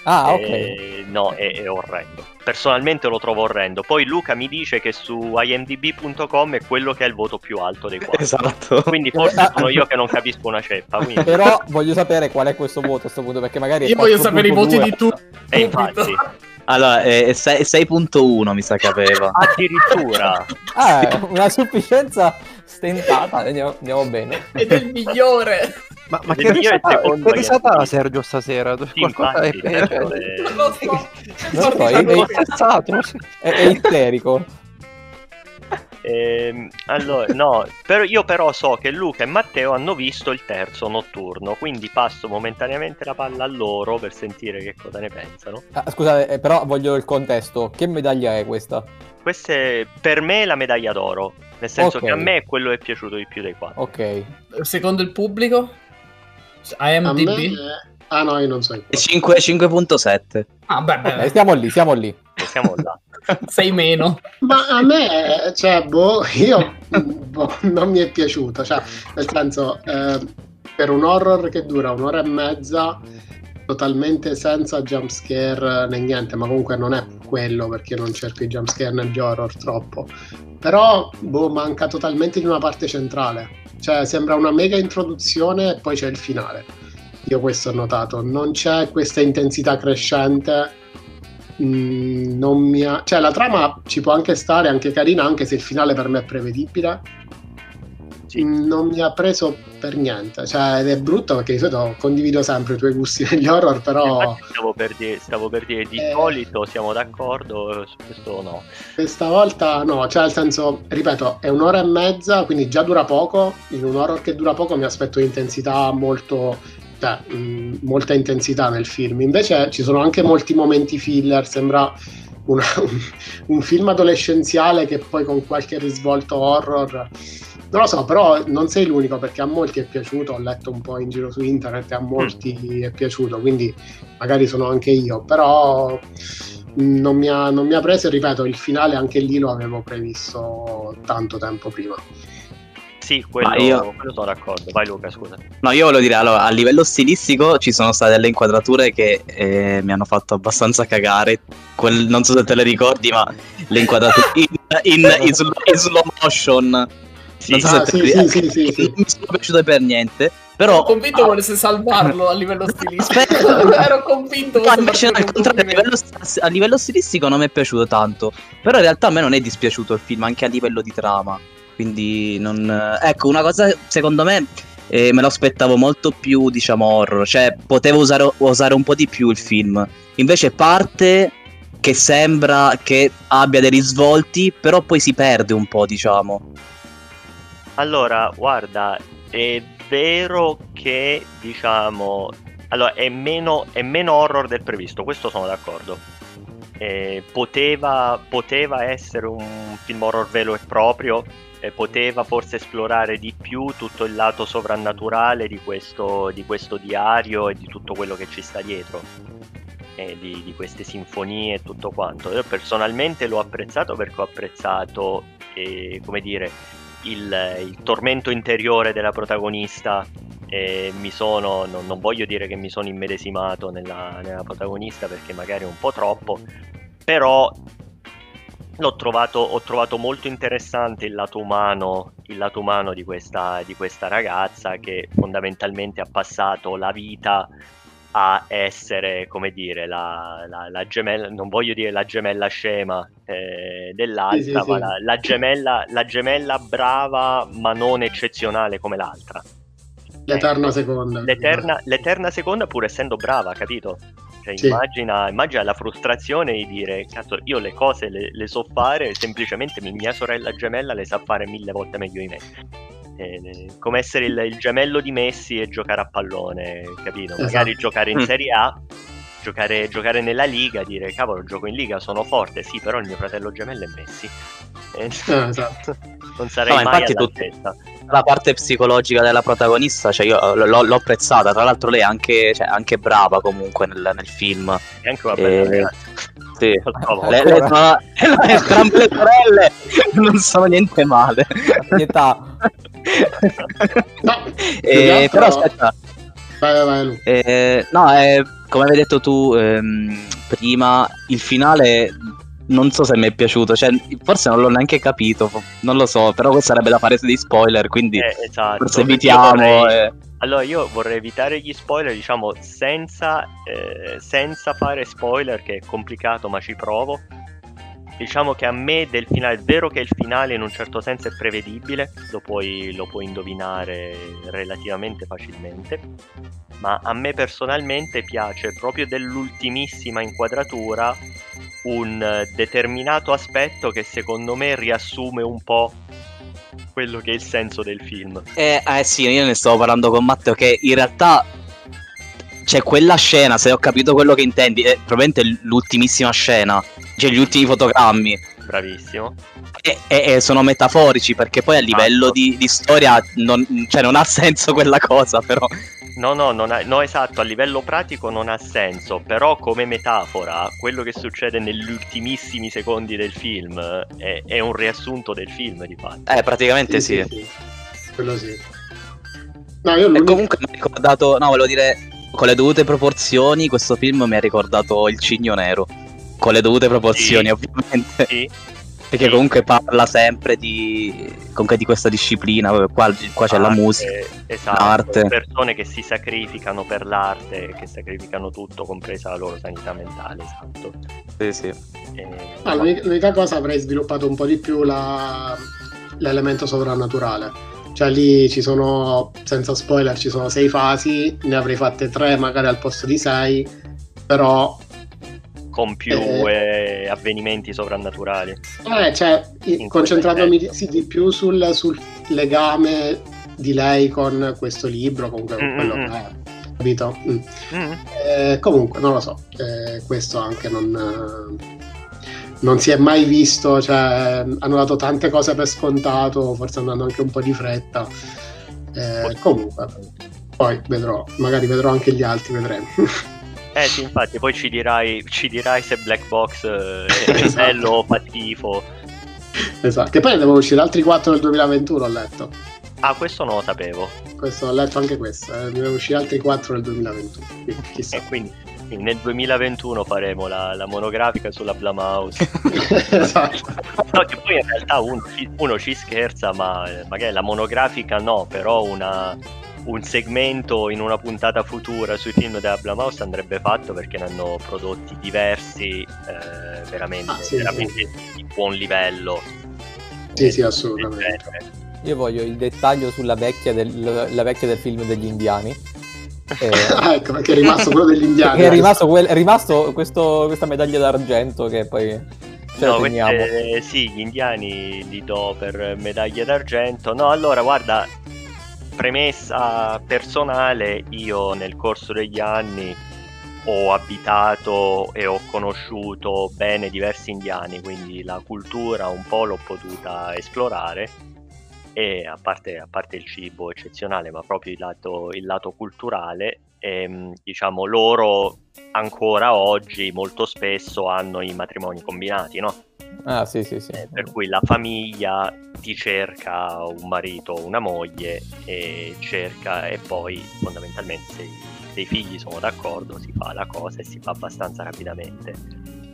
Ah, ok. Eh, no è, è orrendo personalmente lo trovo orrendo poi Luca mi dice che su imdb.com è quello che ha il voto più alto dei quattro Esatto. quindi forse Ah. sono io che non capisco una ceppa quindi Però voglio sapere qual è questo voto a questo punto, perché magari è Io voglio sapere i voti 4.2. di tutti. E infatti, Allora, sei- 6.1 mi sa che aveva. addirittura Ah, è una sufficienza stentata, andiamo, andiamo bene. Ed è il migliore. Ma, ma che risata, secondo che risata ha Sergio stasera? Sì, Qualcosa infatti, è, certo, è, è- Non lo so. Non lo so, è- è. È, è isterico. Ehm, allora, no, però io però so che Luca e Matteo hanno visto il terzo notturno, quindi passo momentaneamente la palla a loro per sentire che cosa ne pensano. Ah, scusate, eh, però voglio il contesto. Che medaglia è questa? Questa è per me la medaglia d'oro, nel senso Ok. che a me è quello che è piaciuto di più dei quattro. Ok. Secondo il pubblico? A me... Ah no, io non so. il 5 5.7. Ah, beh, Ok, beh, siamo lì, siamo lì. Siamo là. sei meno. Ma a me, cioè, boh, io boh, non mi è piaciuto. Cioè, nel senso, eh, per un horror che dura un'ora e mezza, totalmente senza jumpscare né niente, ma comunque non è quello perché non cerco i jumpscare negli horror troppo. Però, boh, manca totalmente di una parte centrale. Cioè, sembra una mega introduzione e poi c'è il finale. Io questo ho notato. Non c'è questa intensità crescente. Mm, non mi ha... Cioè, la trama ci può anche stare, anche carina, anche se il finale per me è prevedibile. Sì. Mm, Non mi ha preso per niente. Cioè, ed è brutto perché di solito condivido sempre i tuoi gusti negli horror, però stavo per dire, stavo per dire di Eh. solito siamo d'accordo, su questo no. questa volta no. Cioè, nel senso, ripeto, è un'ora e mezza, quindi già dura poco. In un horror che dura poco mi aspetto intensità molto cioè, mh, molta intensità nel film. Invece ci sono anche molti momenti filler, sembra una- un, un film adolescenziale che poi con qualche risvolto horror. Non lo so, però non sei l'unico perché a molti è piaciuto, ho letto un po' in giro su internet e a molti è piaciuto, quindi magari sono anche io, però non mi ha, non mi ha preso e ripeto, il finale anche lì lo avevo previsto tanto tempo prima. Sì, quello, io- quello sono d'accordo. Vai Luca, scusa. No, io volevo dire, allora, a livello stilistico ci sono state delle inquadrature che eh, mi hanno fatto abbastanza cagare. Quel- non so se te le ricordi, ma le inquadrature in, in- in slow, in slow motion. non so Ah, se sì, te- sì, sì, sì, sì. non mi sono piaciute per niente. Però Ero convinto volesse salvarlo a livello stilistico. Aspetta. Ero convinto No, invece al contrario, a livello, a livello stilistico non mi è piaciuto tanto. Però in realtà a me non è dispiaciuto il film, anche a livello di trama. Quindi non. Ecco, una cosa secondo me. eh, me lo aspettavo molto più, diciamo, horror. Cioè, potevo usare, usare un po' di più il film. Invece parte che sembra che abbia dei risvolti, però poi si perde un po', diciamo. Allora, guarda, è vero che diciamo. Allora, è meno, è meno horror del previsto, questo sono d'accordo. Eh, poteva, poteva essere un film horror vero e proprio, eh, poteva forse esplorare di più tutto il lato sovrannaturale di questo, di questo diario e di tutto quello che ci sta dietro. di, di queste sinfonie e tutto quanto. Io personalmente l'ho apprezzato perché ho apprezzato, eh, come dire, il, il tormento interiore della protagonista. E mi sono, non, non voglio dire che mi sono immedesimato nella, nella protagonista perché magari è un po' troppo, però l'ho trovato, ho trovato molto interessante il lato umano, il lato umano di, questa, di questa ragazza che fondamentalmente ha passato la vita a essere, come dire, la, la- la gemella, non voglio dire la gemella scema eh, dell'altra, Sì, sì, ma sì. La, la gemella, la gemella brava ma non eccezionale come l'altra. L'eterna seconda. L'eterna, l'eterna seconda pur essendo brava, capito? Cioè, Sì. immagina, immagina la frustrazione di dire, cazzo, io le cose le, le so fare, semplicemente mi- mia sorella gemella le sa fare mille volte meglio di me. Eh, come essere il, il gemello di Messi e giocare a pallone, capito? Magari Esatto. giocare in Mm. Serie A, giocare, giocare nella Liga, dire, cavolo, gioco in Liga, sono forte, sì, però il mio fratello gemello è Messi. Eh, Eh, esatto. non sarei No, mai infatti tu- all'altezza. La parte psicologica della protagonista, cioè io eh, l'ho, l'ho apprezzata. Tra l'altro, lei è anche, cioè, anche brava comunque nel, nel film. È anche una bella Eh, ragazza. Sì. Favore. Le, le, sono- entrambe le sorelle non sono niente male. Pietà. No, che Eh, altro- però aspetta, Vai, vai, vai, eh, no, eh, come avevi detto tu ehm, prima, il finale non so se mi è piaciuto, cioè, forse non l'ho neanche capito, non lo so, però questo sarebbe da fare dei spoiler, quindi Eh, esatto. forse evitiamo. vorrei- eh. Allora, io vorrei evitare gli spoiler, diciamo, senza, eh, senza fare spoiler, che è complicato, ma ci provo. Diciamo che a me del finale, è vero che il finale in un certo senso è prevedibile, lo puoi, lo puoi indovinare relativamente facilmente, ma a me personalmente piace proprio dell'ultimissima inquadratura un eh, determinato aspetto che secondo me riassume un po' quello che è il senso del film. Eh, eh sì, io ne stavo parlando con Matteo che in realtà c'è quella scena, se ho capito quello che intendi, è probabilmente l'ultimissima scena, cioè gli ultimi fotogrammi. Bravissimo. E, e- e sono metaforici perché poi a livello di, di storia non, cioè, non ha senso quella cosa, però. No, no, non ha- no, esatto, a livello pratico non ha senso, però come metafora, quello che succede negli ultimissimi secondi del film è, è un riassunto del film, di fatto. Eh, praticamente sì. Quello sì. No, io E comunque mi ha ricordato, no, volevo dire, con le dovute proporzioni, questo film mi ha ricordato Il Cigno Nero. Con le dovute proporzioni, Sì. ovviamente. Sì, Perché Sì. comunque parla sempre di, comunque di questa disciplina. Qua, qua c'è la arte, musica. esatto, l'arte. persone che si sacrificano per l'arte, che sacrificano tutto, compresa la loro sanità mentale, esatto. Sì, sì. E- Ah, l'unica, l'unica cosa avrei sviluppato un po' di più la- l'elemento sovrannaturale. Cioè lì ci sono, senza spoiler, ci sono sei fasi, ne avrei fatte tre magari al posto di sei, però con più Eh. eh, avvenimenti sovrannaturali. eh, cioè, i- In concentratomi quel di, sì, di più sul, sul legame di lei con questo libro, comunque con Mm, quello mm, che è, capito? Mm. Mm. Eh, comunque, non lo so, eh, questo anche non, eh, non si è mai visto, cioè, hanno dato tante cose per scontato, forse andando anche un po' di fretta. Comunque, poi vedrò, magari vedrò anche gli altri, vedremo. Eh sì, infatti, poi ci dirai, ci dirai se Black Box eh, è Esatto. bello o fa schifo. esatto. Che poi ne devono uscire altri 4 nel 2021, ho letto. Ah, questo non lo sapevo. Questo, ho letto anche questo, eh, ne devono uscire altri 4 nel 2021. Quindi, chissà. E quindi Sì, nel 2021 faremo la, la monografica sulla Blumhouse. esatto. No, che poi in realtà uno, ci- uno ci scherza, ma eh, magari la monografica no, però una- un segmento in una puntata futura sui film della Blumhouse andrebbe fatto perché ne hanno prodotti diversi, eh, veramente, Ah, sì, veramente di buon livello. Sì, sì, Eh, assolutamente. genere. Io voglio il dettaglio sulla vecchia del, la vecchia del film degli indiani. Eh, Ah, ecco, perché è rimasto quello degli indiani. è rimasto, quel- è rimasto questo- questa medaglia d'argento che poi ce la No, teniamo. queste- sì, gli indiani li do per medaglia d'argento. No, allora guarda, premessa personale, io nel corso degli anni ho abitato e ho conosciuto bene diversi indiani, quindi la cultura un po' l'ho potuta esplorare e a parte, a parte il cibo eccezionale, ma proprio il lato, il lato culturale, ehm, diciamo loro ancora oggi molto spesso hanno i matrimoni combinati, no? Ah, sì, sì, sì. Eh, per cui la famiglia ti cerca un marito o una moglie e cerca e poi fondamentalmente se, i- figli sono d'accordo si fa la cosa e si fa abbastanza rapidamente.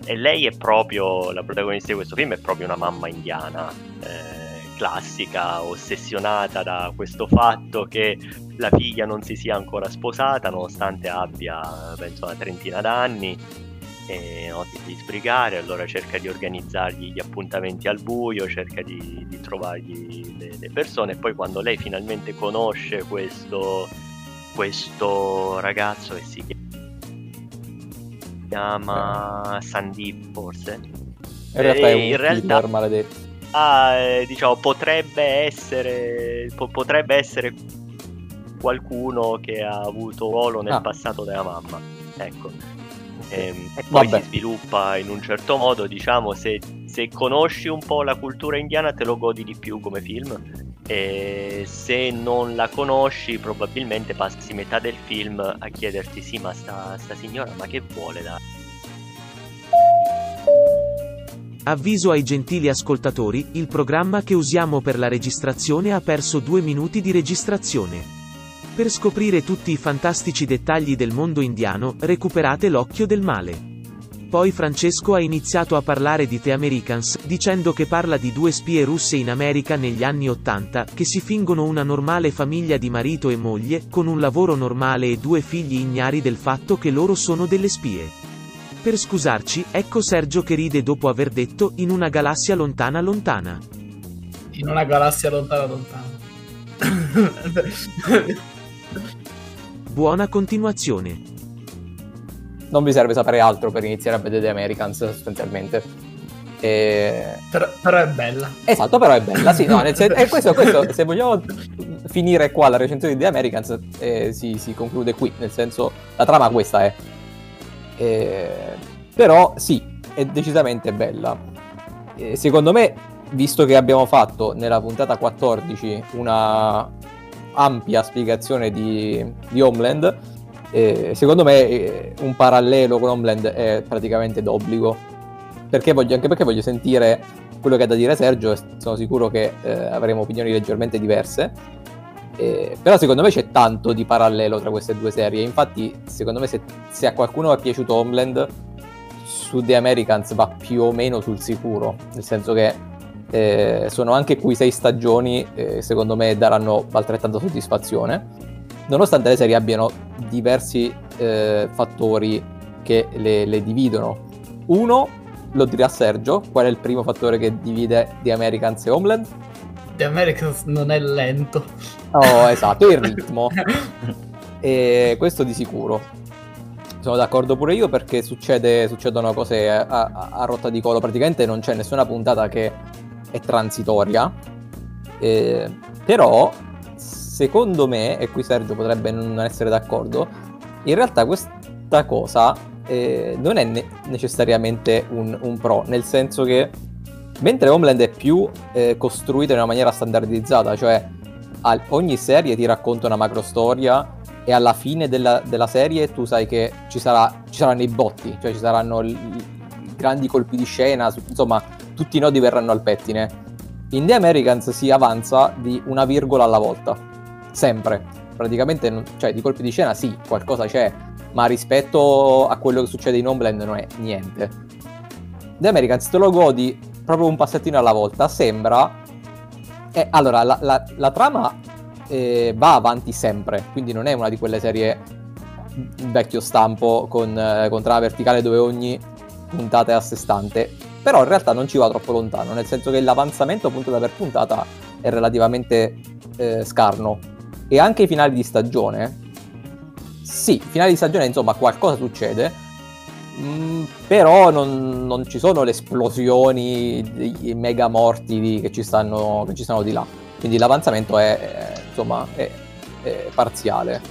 E lei è proprio, la protagonista di questo film è proprio una mamma indiana, eh, classica, ossessionata da questo fatto che la figlia non si sia ancora sposata nonostante abbia penso una trentina d'anni e no, ti devi sbrigare, allora cerca di organizzargli gli appuntamenti al buio, cerca di, di trovargli le, le persone e poi quando lei finalmente conosce questo, questo ragazzo che si chiama Sandeep forse, In realtà è Eh, un in realtà- maledetto. ah, eh, diciamo potrebbe essere, po- potrebbe essere qualcuno che ha avuto ruolo nel Ah. passato della mamma, ecco. Ehm, e poi Vabbè. si sviluppa in un certo modo, diciamo, se, se conosci un po' la cultura indiana te lo godi di più come film, e se non la conosci probabilmente passi metà del film a chiederti sì ma sta, sta signora ma che vuole da... Avviso ai gentili ascoltatori, il programma che usiamo per la registrazione ha perso due minuti di registrazione. Per scoprire tutti i fantastici dettagli del mondo indiano, recuperate l'occhio del male. Poi Francesco ha iniziato a parlare di The Americans, dicendo che parla di due spie russe in America negli anni 80, che si fingono una normale famiglia di marito e moglie, con un lavoro normale e due figli ignari del fatto che loro sono delle spie. Per scusarci, ecco Sergio che ride dopo aver detto in una galassia lontana lontana. In una galassia lontana lontana. Buona continuazione. Non vi serve sapere altro per iniziare a vedere The Americans sostanzialmente. E... però, però è bella. Esatto, però è bella, sì, no, nel sen- e questo, questo, se vogliamo finire qua la recensione di The Americans, eh, si, si conclude qui, nel senso, la trama questa è. Eh, però sì, è decisamente bella. Eh, secondo me, visto che abbiamo fatto nella puntata 14 una ampia spiegazione di, di Homeland, eh, secondo me eh, un parallelo con Homeland è praticamente d'obbligo. Perché voglio, anche perché voglio sentire quello che ha da dire Sergio sono sicuro che eh, avremo opinioni leggermente diverse. Però secondo me c'è tanto di parallelo tra queste due serie. Infatti, secondo me, se, se a qualcuno è piaciuto Homeland, su The Americans va più o meno sul sicuro. Nel senso che eh, sono anche qui sei stagioni, eh, secondo me daranno altrettanta soddisfazione. Nonostante le serie abbiano diversi eh, fattori che le, le dividono. Uno, lo dirà Sergio, qual è il primo fattore che divide The Americans e Homeland? The Americans non è lento. Oh, esatto, il ritmo. E questo di sicuro. Sono d'accordo pure io perché succede, succedono cose a, a- a rotta di collo. Praticamente non c'è nessuna puntata che è transitoria. Eh, però, secondo me, e qui Sergio potrebbe non essere d'accordo, in realtà questa cosa eh, non è ne- necessariamente un, un pro, nel senso che mentre Homeland è più eh, costruita in una maniera standardizzata, cioè al- ogni serie ti racconta una macro storia e alla fine della, della serie tu sai che ci, sarà, ci saranno i botti, cioè ci saranno l- grandi colpi di scena, insomma tutti i nodi verranno al pettine. In The Americans si avanza di una virgola alla volta, sempre. Praticamente, cioè di colpi di scena sì, qualcosa c'è, ma rispetto a quello che succede in Homeland non è niente. The Americans te lo godi proprio un passettino alla volta, sembra... Eh, allora, la, la- la trama eh, va avanti sempre, quindi non è una di quelle serie vecchio stampo con, eh, con trama verticale dove ogni puntata è a sé stante, però in realtà non ci va troppo lontano, nel senso che l'avanzamento puntata per puntata è relativamente eh, scarno e anche i finali di stagione, sì, finali di stagione insomma qualcosa succede, mm, però non, non ci sono le esplosioni, i mega morti di- che, ci stanno, che ci stanno di là, quindi l'avanzamento è, è, insomma è- è parziale.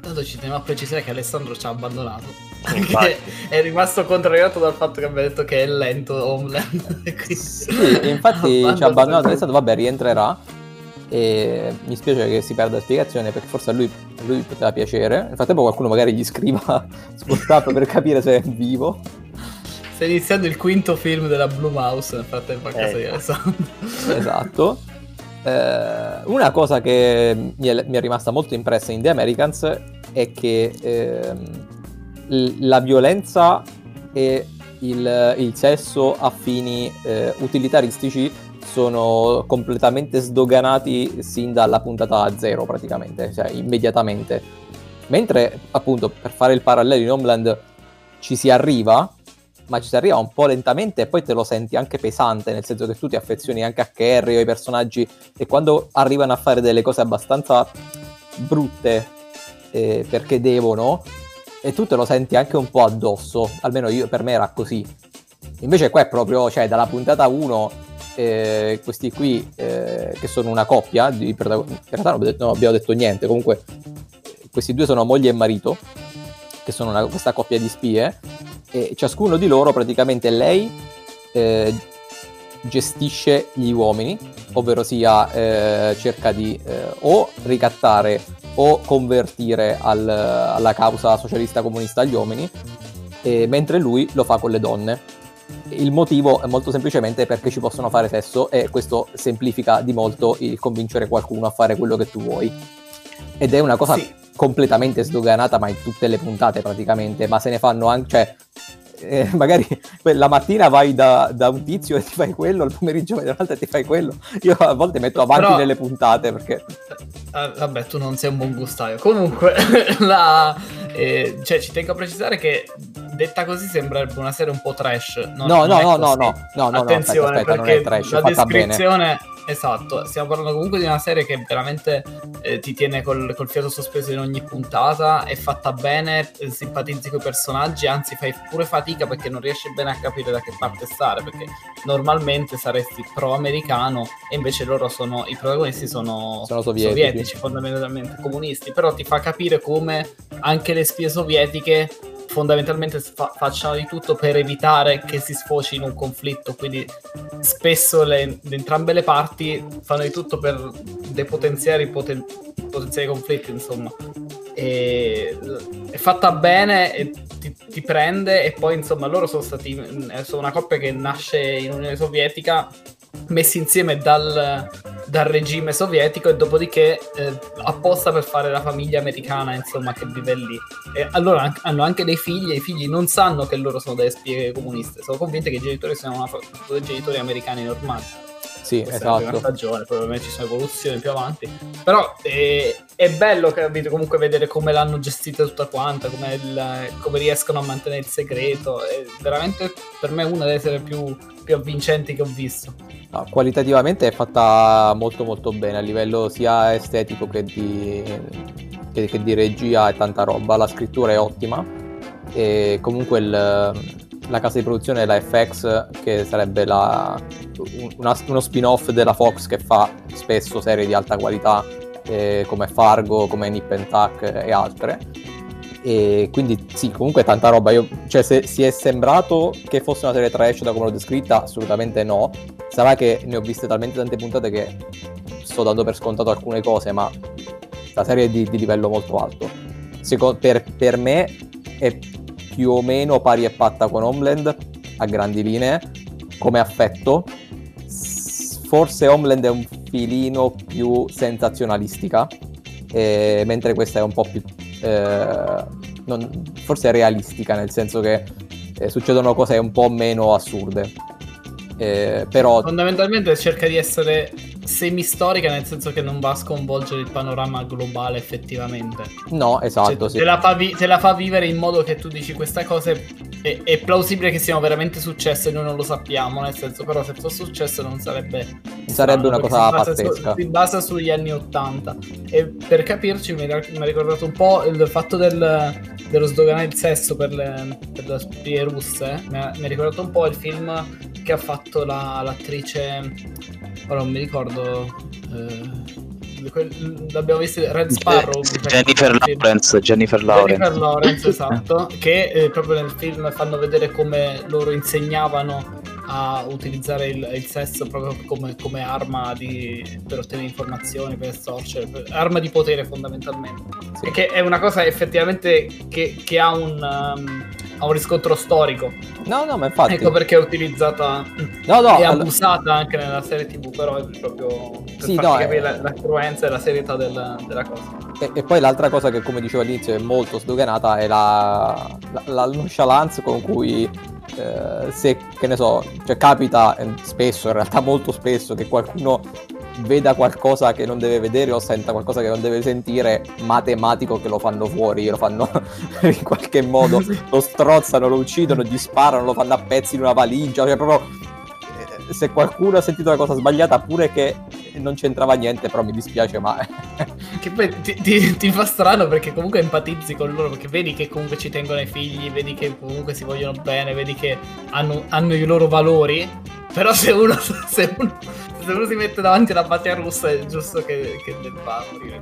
Tanto ci teniamo a precisare che Alessandro ci ha abbandonato. Infatti. È rimasto contrariato dal fatto che abbia detto che è lento Homeland. Sì, infatti ci ha abbandonato Alessandro, vabbè rientrerà e mi spiace che si perda la spiegazione perché forse a lui, a lui poteva piacere. Nel frattempo qualcuno magari gli scriva WhatsApp per capire se è vivo. Sta iniziando il quinto film della Blue Mouse nel frattempo a casa di Eh. Alessandro. Esatto. Eh, una cosa che mi è, mi è rimasta molto impressa in The Americans è che ehm, l- la violenza e il, il sesso a fini eh, utilitaristici sono completamente sdoganati sin dalla puntata zero praticamente, cioè immediatamente. Mentre appunto per fare il parallelo in Homeland ci si arriva, ma ci si arriva un po' lentamente e poi te lo senti anche pesante, nel senso che tu ti affezioni anche a Carrie o ai personaggi e quando arrivano a fare delle cose abbastanza brutte eh, perché devono, e tu te lo senti anche un po' addosso, almeno io, per me era così. Invece qua è proprio, cioè dalla puntata 1, eh, questi qui eh, che sono una coppia, di protagonisti, in realtà non non abbiamo detto niente, comunque questi due sono moglie e marito, che sono una- questa coppia di spie, e ciascuno di loro praticamente lei eh, gestisce gli uomini, ovvero sia eh, cerca di eh, o ricattare o convertire al- alla causa socialista comunista gli uomini, e mentre lui lo fa con le donne. Il motivo è molto semplicemente perché ci possono fare sesso e questo semplifica di molto il convincere qualcuno a fare quello che tu vuoi. Ed è una cosa Sì. completamente sdoganata, ma in tutte le puntate praticamente, ma se ne fanno anche, cioè, eh, magari la mattina vai da, da un tizio e ti fai quello, il pomeriggio vai da un altro e ti fai quello. Io a volte metto avanti Però- nelle puntate perché... Ah, vabbè, tu non sei un buon gustaio. Comunque, la, eh, cioè, ci tengo a precisare che detta così sembrerebbe una serie un po' trash. No, non no, è no, no, no, no, no, no, Attenzione, aspetta, aspetta, non è trash, la fatta bene. Esatto, stiamo parlando comunque di una serie che veramente eh, ti tiene col, col fiato sospeso in ogni puntata, è fatta bene, eh, simpatizzi con i personaggi, anzi fai pure fatica perché non riesci bene a capire da che parte stare, perché normalmente saresti pro-americano e invece loro sono, i protagonisti sono, Sono sovietici. fondamentalmente comunisti, però ti fa capire come anche le spie sovietiche fondamentalmente fa- facciano di tutto per evitare che si sfoci in un conflitto, quindi spesso le- entrambe le parti fanno di tutto per depotenziare i poten- potenziali conflitti, insomma. E è fatta bene e ti, ti prende e poi insomma loro sono stati eh, sono una coppia che nasce in Unione Sovietica messi insieme dal, dal regime sovietico e dopodiché eh, apposta per fare la famiglia americana insomma che vive lì. E allora an- hanno anche dei figli e i figli non sanno che loro sono delle spie comuniste sono convinti che i genitori siano una, genitori americani normali Sì, questa è la prima esatto. stagione, probabilmente ci sono evoluzioni più avanti. Però eh, è bello capito, comunque vedere come l'hanno gestita tutta quanta, come, il- come riescono a mantenere il segreto. È veramente per me una delle serie più, più avvincenti che ho visto. No, qualitativamente è fatta molto molto bene a livello sia estetico che di, che, che di regia e tanta roba. La scrittura è ottima e comunque il- la casa di produzione è la FX che sarebbe la- una- uno spin-off della Fox che fa spesso serie di alta qualità eh, come Fargo, come Nip and Tuck e altre. E quindi sì, comunque tanta roba. Io, cioè, se si è sembrato che fosse una serie trash da come l'ho descritta, assolutamente no. Sarà che ne ho viste talmente tante puntate che sto dando per scontato alcune cose, ma la serie è di, di livello molto alto. Seco- per, per me è più o meno pari e patta con Homeland a grandi linee come affetto. Forse Homeland è un filino più sensazionalistica, eh, mentre questa è un po' più eh, non- forse realistica, nel senso che eh, succedono cose un po' meno assurde. Eh, però Fondamentalmente cerca di essere semi-storica, nel senso che non va a sconvolgere il panorama globale effettivamente. no, esatto, Cioè, sì. te, la fa vi- te la fa vivere in modo che tu dici questa cosa è, è- è plausibile che siano veramente successe e noi non lo sappiamo, nel senso però se fosse successo non sarebbe... Sarebbe una cosa si basa su- pazzesca. si basa sugli anni 80 e per capirci mi ha mi ha ricordato un po' il fatto del- dello sdoganare il sesso per le, per le spie russe, mi ha, mi ha ricordato un po' il film che ha fatto la- l'attrice... Ora non mi ricordo... eh, l'abbiamo visto Red Sparrow Jennifer. Lawrence, Jennifer Lawrence. Jennifer Lawrence, esatto, che eh, proprio nel film fanno vedere come loro insegnavano a utilizzare il, il sesso proprio come, come arma di, per ottenere informazioni, per estorcere, per- arma di potere fondamentalmente. Sì. Che è una cosa effettivamente che, che ha, un, um, ha un riscontro storico. No, no, ma infatti... Ecco perché è utilizzata No, no, e all- abusata anche nella serie tv, però è proprio per Sì, no, capire è- la, la cruenza e la serietà del- della cosa. E, e poi l'altra cosa che, come dicevo all'inizio, è molto sdoganata è la, la, la nonchalance con cui, eh, se, che ne so, cioè capita eh, spesso, in realtà molto spesso, che qualcuno veda qualcosa che non deve vedere o senta qualcosa che non deve sentire, matematico che lo fanno fuori, lo fanno in qualche modo, lo strozzano, lo uccidono, gli sparano, lo fanno a pezzi in una valigia, cioè proprio... eh, Se qualcuno ha sentito la cosa sbagliata, pure che non c'entrava niente, però mi dispiace, ma Che poi ti, ti- ti fa strano perché comunque empatizzi con loro, perché vedi che comunque ci tengono ai figli, vedi che comunque si vogliono bene, vedi che hanno, hanno i loro valori, però se uno, se uno, se uno si mette davanti alla patria russa è giusto che, che debba morire.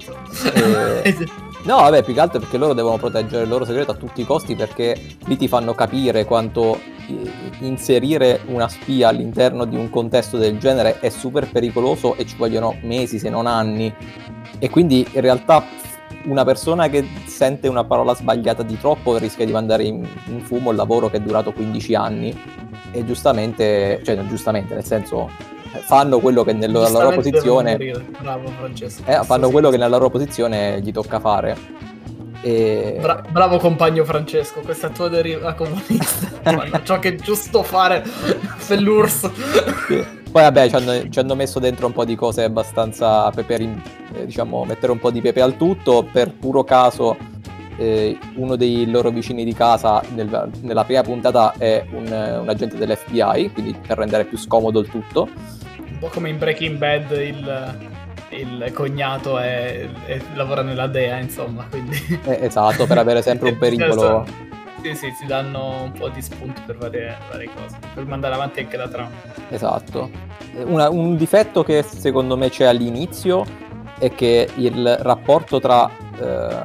Eh, No, vabbè, più che altro perché loro devono proteggere il loro segreto a tutti i costi perché lì ti fanno capire quanto eh, inserire una spia all'interno di un contesto del genere è super pericoloso e ci vogliono mesi se non anni. E quindi in realtà una persona che sente una parola sbagliata di troppo rischia di mandare in, in fumo il lavoro che è durato 15 anni e giustamente, cioè giustamente, nel senso fanno quello che nella loro posizione. Bravo eh, fanno quello che nella loro posizione gli tocca fare. E... Bra- bravo compagno Francesco, questa tua deriva comunista. Ciò che è giusto fare per l'URSS. Sì. Poi vabbè, ci hanno, ci hanno messo dentro un po' di cose abbastanza rim- eh, diciamo, mettere un po' di pepe al tutto. Per puro caso, eh, uno dei loro vicini di casa nel- nella prima puntata è un, un agente dell'FBI, quindi per rendere più scomodo il tutto. Un po' come in Breaking Bad il, il cognato è, è- lavora nella DEA, insomma, quindi... Eh, esatto, per avere sempre un pericolo. Sì, sì, si danno un po' di spunti per varie, varie cose, per mandare avanti anche la trama. Esatto. Una- un difetto che secondo me c'è all'inizio è che il rapporto tra, eh,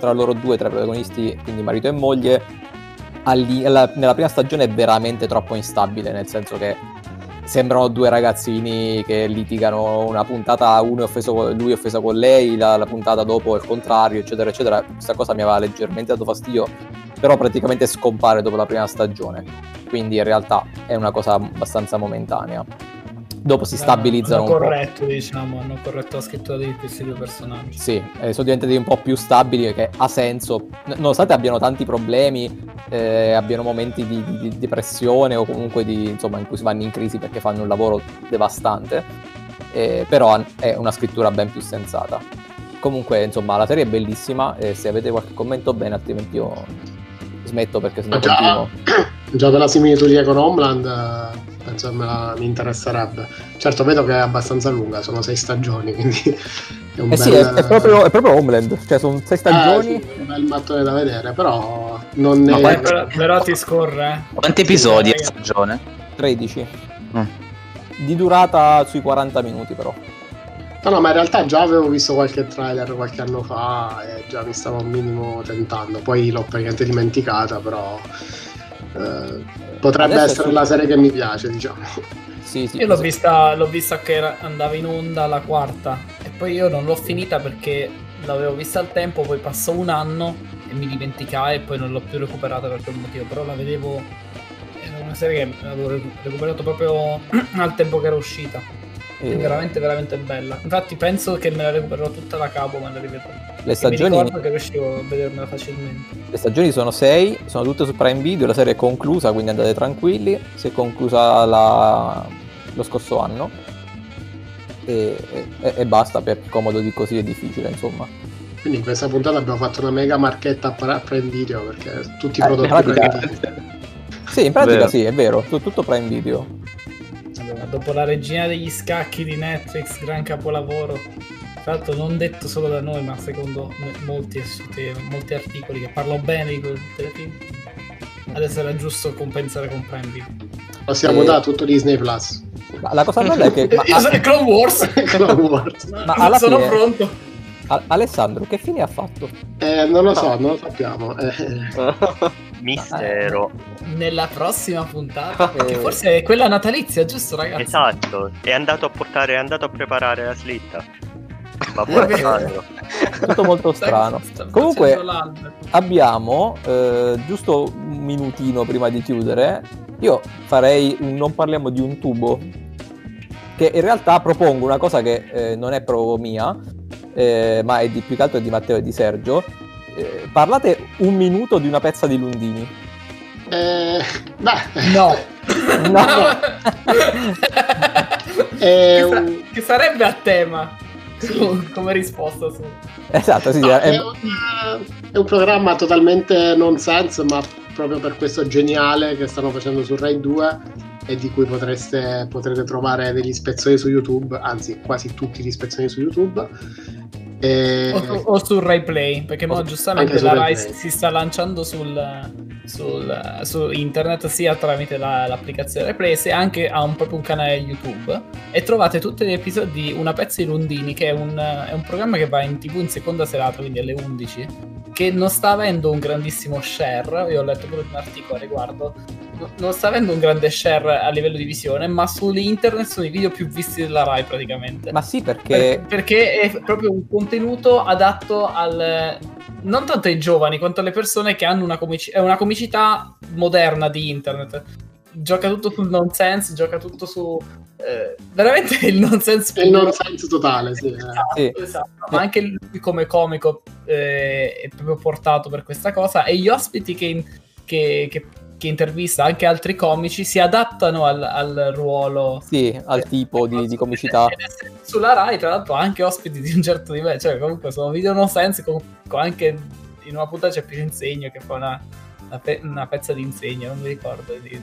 tra loro due, tra i protagonisti, quindi marito e moglie, alli- alla- nella prima stagione è veramente troppo instabile, nel senso che sembrano due ragazzini che litigano una puntata, uno è offeso con, lui è offeso con lei, la, la puntata dopo è il contrario, eccetera, eccetera. Questa cosa mi aveva leggermente dato fastidio, però praticamente scompare dopo la prima stagione, quindi in realtà è una cosa abbastanza momentanea. Dopo si stabilizzano hanno un po'. corretto, diciamo, hanno corretto la scrittura di questi due personaggi. Sì, eh, sono diventati un po' più stabili che ha senso, nonostante abbiano tanti problemi, eh, abbiano momenti di, di- di depressione o comunque di, insomma, in cui si vanno in crisi perché fanno un lavoro devastante, eh, però è una scrittura ben più sensata. Comunque, insomma, la serie è bellissima e se avete qualche commento bene, altrimenti io smetto perché sennò già, continuo. già per la similitudine con Homeland eh, la- mi interesserebbe. Certo, vedo che è abbastanza lunga, sono sei stagioni, quindi è un Eh sì, bel- è, è proprio, è proprio Homeland, cioè sono sei stagioni. Eh, sì, un bel mattone da vedere, però non ne... Ma poi- Però, però ti scorre, eh. Quanti episodi Sì, stagione? 13. Mm. Di durata sui 40 minuti però. No, no, ma in realtà già avevo visto qualche trailer qualche anno fa e già mi stavo un minimo tentando. Poi l'ho praticamente dimenticata, però eh, potrebbe Adesso essere la serie che mi piace, diciamo. Sì, sì. Io l'ho vista, l'ho vista che era- andava in onda la quarta e poi io non l'ho finita perché l'avevo vista al tempo, poi passò un anno e mi dimenticai e poi non l'ho più recuperata per quel motivo, però la vedevo, era una serie che avevo recu- recuperato proprio al tempo che era uscita, è Eh, veramente veramente bella, infatti penso che me la recupererò tutta da capo, me la rivedrò. Le stagioni, Mi ricordo che riuscivo a vedermela facilmente. le stagioni sono sei, sono tutte su Prime Video, la serie è conclusa, quindi andate tranquilli. Si è conclusa la- lo scorso anno. E, e- e basta, perché comodo di così è difficile, insomma. Quindi in questa puntata abbiamo fatto una mega marchetta a Prime Video perché tutti i Eh, prodotti in pratica-. Sì, in pratica Vero. sì, è vero, tu- tutto Prime Video. Allora, dopo la regina degli scacchi di Netflix, gran capolavoro. Tra l'altro non detto solo da noi, ma secondo mo- molti, eh, molti articoli che parlo bene di quel telefilm. Adesso era giusto compensare con Prime Video. Passiamo Eh, da tutto Disney Plus. Ma la cosa bella è che... ma- Io sono Clone Wars! Clone Wars. Ma alla sono fine- pronto. A- Alessandro, che fine ha fatto? Eh, non lo so, non lo sappiamo. Eh, Mistero. Nella prossima puntata, che Eh. forse è quella natalizia, giusto ragazzi? Esatto, è andato a portare, è andato a preparare la slitta. Ma Eh. Alessandro, Tutto molto strano. Comunque-. Abbiamo, eh, giusto un minutino prima di chiudere, io farei un non parliamo di un tubo, che in realtà propongo una cosa che eh, non è proprio mia, eh, ma è di più che altro di Matteo e di Sergio. Eh, parlate un minuto di una pezza di Lundini. eh, beh, No. No. è che, sa- che sarebbe a tema. come- come risposta su Esatto, sì, no, è- è, un, è un programma totalmente nonsense, ma proprio per questo geniale che stanno facendo su Rai 2 e di cui potreste, potrete trovare degli spezzoni su YouTube, anzi quasi tutti gli spezzoni su YouTube. E- o, su- o sul Rai Play perché mo O- giustamente la Rai Rai Play. si sta lanciando sul, sul- su internet sia tramite la- l'applicazione Rai Play sia anche ha un, proprio un canale YouTube e trovate tutti gli episodi di Una pezza di Lundini che è un, è un programma che va in tv in seconda serata quindi alle 11 che non sta avendo un grandissimo share io ho letto pure un articolo a riguardo no- non sta avendo un grande share a livello di visione ma su internet sono i video più visti della Rai praticamente ma sì, perché, perché... perché è proprio un contenuto adatto al non tanto ai giovani quanto alle persone che hanno una, comici- è una comicità moderna di internet. Gioca tutto sul nonsense, gioca tutto su eh, veramente il nonsense il nonsense totale, sì. eh. Esatto, Sì. esatto. Ma anche lui come comico eh, è proprio portato per questa cosa e gli ospiti che, in- che- che- che intervista, anche altri comici, si adattano al, al ruolo Sì, al tipo di, di comicità. Sulla Rai, tra l'altro, anche ospiti di un certo livello, cioè comunque sono video no sense, con, con anche in una puntata c'è più insegno che fa una, una, pe- una pezza di insegno, non mi ricordo. Di...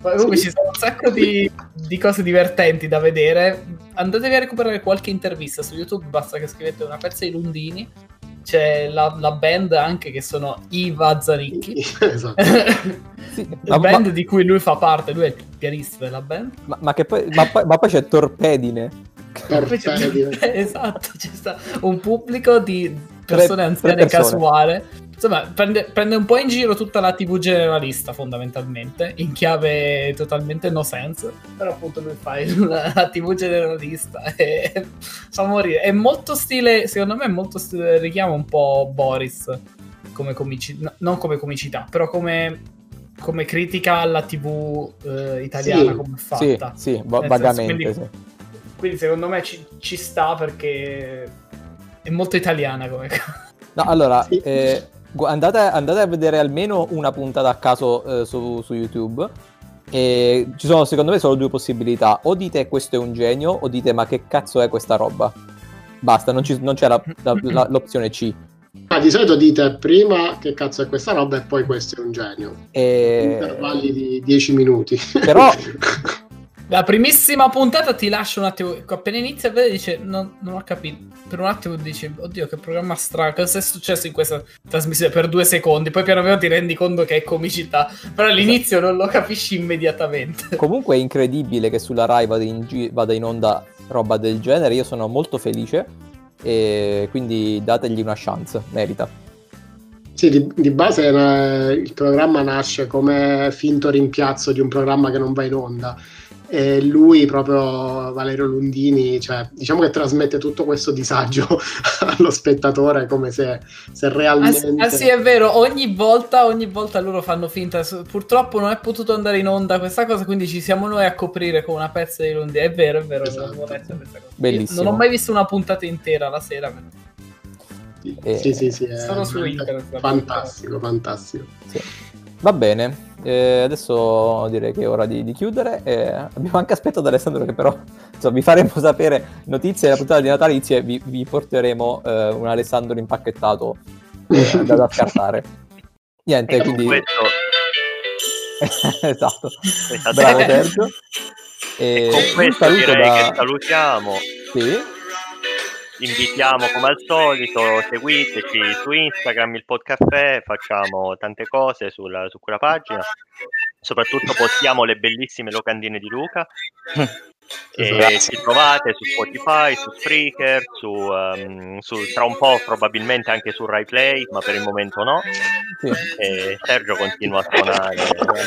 Poi Comunque Sì. ci sono un sacco di, di cose divertenti da vedere. Andatevi a recuperare qualche intervista su YouTube, basta che scrivete una pezza di Lundini. C'è la, la band anche che sono Iva Zanicchi. esatto. Sì, la ma, band ma- di cui lui fa parte, lui è il pianista della band. ma- ma che poi, ma, poi, ma poi c'è Torpedine. Perfetto. esatto, c'è sta un pubblico di persone Tre- anziane tre persone. casuale. Insomma, prende, prende un po' in giro tutta la TV generalista, fondamentalmente, in chiave totalmente no sense. Però appunto lui fa la TV generalista e fa morire. È molto stile, secondo me è molto stile, richiama un po' Boris come comicità, non come comicità, però come, come critica alla TV eh, italiana Sì, come è Sì, fatta. sì, va- vagamente. quindi- sì. Quindi secondo me ci, ci sta perché è molto italiana come. No, allora, Sì. eh, andate, andate a vedere almeno una puntata a caso eh, su, su YouTube. E ci sono secondo me solo due possibilità. O dite questo è un genio, o dite ma che cazzo è questa roba. Basta, non, ci- non c'è la- la- la- l'opzione C. Ma di solito dite prima che cazzo è questa roba e poi questo è un genio. E- Intervalli di 10 minuti. Però- La primissima puntata ti lascia un attimo, appena inizia a vedere dice non, non ho capito, per un attimo dici oddio che programma strano, cosa è successo in questa trasmissione per due secondi, poi piano piano ti rendi conto che è comicità, però all'inizio non lo capisci immediatamente. Comunque è incredibile che sulla Rai vada in, gi- vada in onda roba del genere. Io sono molto felice. E quindi dategli una chance, merita. Sì, di, di base il programma nasce come finto rimpiazzo di un programma che non va in onda. E lui, proprio Valerio Lundini, cioè, diciamo che trasmette tutto questo disagio allo spettatore come se, se Ah, realmente. sì- ah, sì, è vero, ogni volta, ogni volta loro fanno finta. Purtroppo non è potuto andare in onda questa cosa, quindi ci siamo noi a coprire con una pezza di Lundini. È vero, è vero, Esatto. Non ho mai visto una puntata intera la sera. E- Sì, sì, sì, è Sono su veramente internet, fantastico, fantastico. Sì. Va bene, eh, adesso direi che è ora di, di chiudere. eh, abbiamo anche aspettato Alessandro che però insomma, vi faremo sapere notizie della puntata di natalizie e vi, vi porteremo eh, un Alessandro impacchettato eh, da, da scartare. Niente, E con quindi... questo, esatto, esatto. bravo Sergio. E con un questo direi da- che salutiamo. Sì, invitiamo come al solito, seguiteci su Instagram il Podcaffè, facciamo tante cose sulla- su quella pagina, soprattutto postiamo le bellissime locandine di Luca. E ci trovate su Spotify, su Spreaker, su, ehm, su- tra un po' probabilmente anche su RaiPlay, ma per il momento no. sì. E Sergio continua a suonare.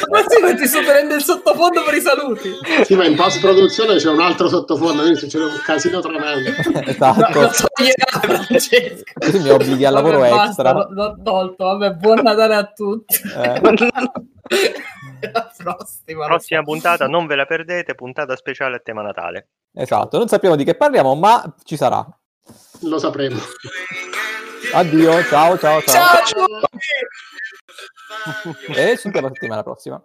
Ma sì, ma ti sto tenendo il sottofondo per i saluti. Sì, ma in post produzione c'è un altro sottofondo, quindi succede un casino tremendo. esatto. Toglierà Francesco. Mi obblighi al lavoro Vabbè, basta, extra. l'ho- L'ho tolto, vabbè, buon Natale a tutti. Eh, La prossima. Prossima puntata, non ve la perdete, puntata speciale a tema Natale. esatto, non sappiamo di che parliamo, ma ci sarà. Lo sapremo. Addio, ciao, ciao, ciao. Ciao tutti! E ci vediamo la settimana prossima.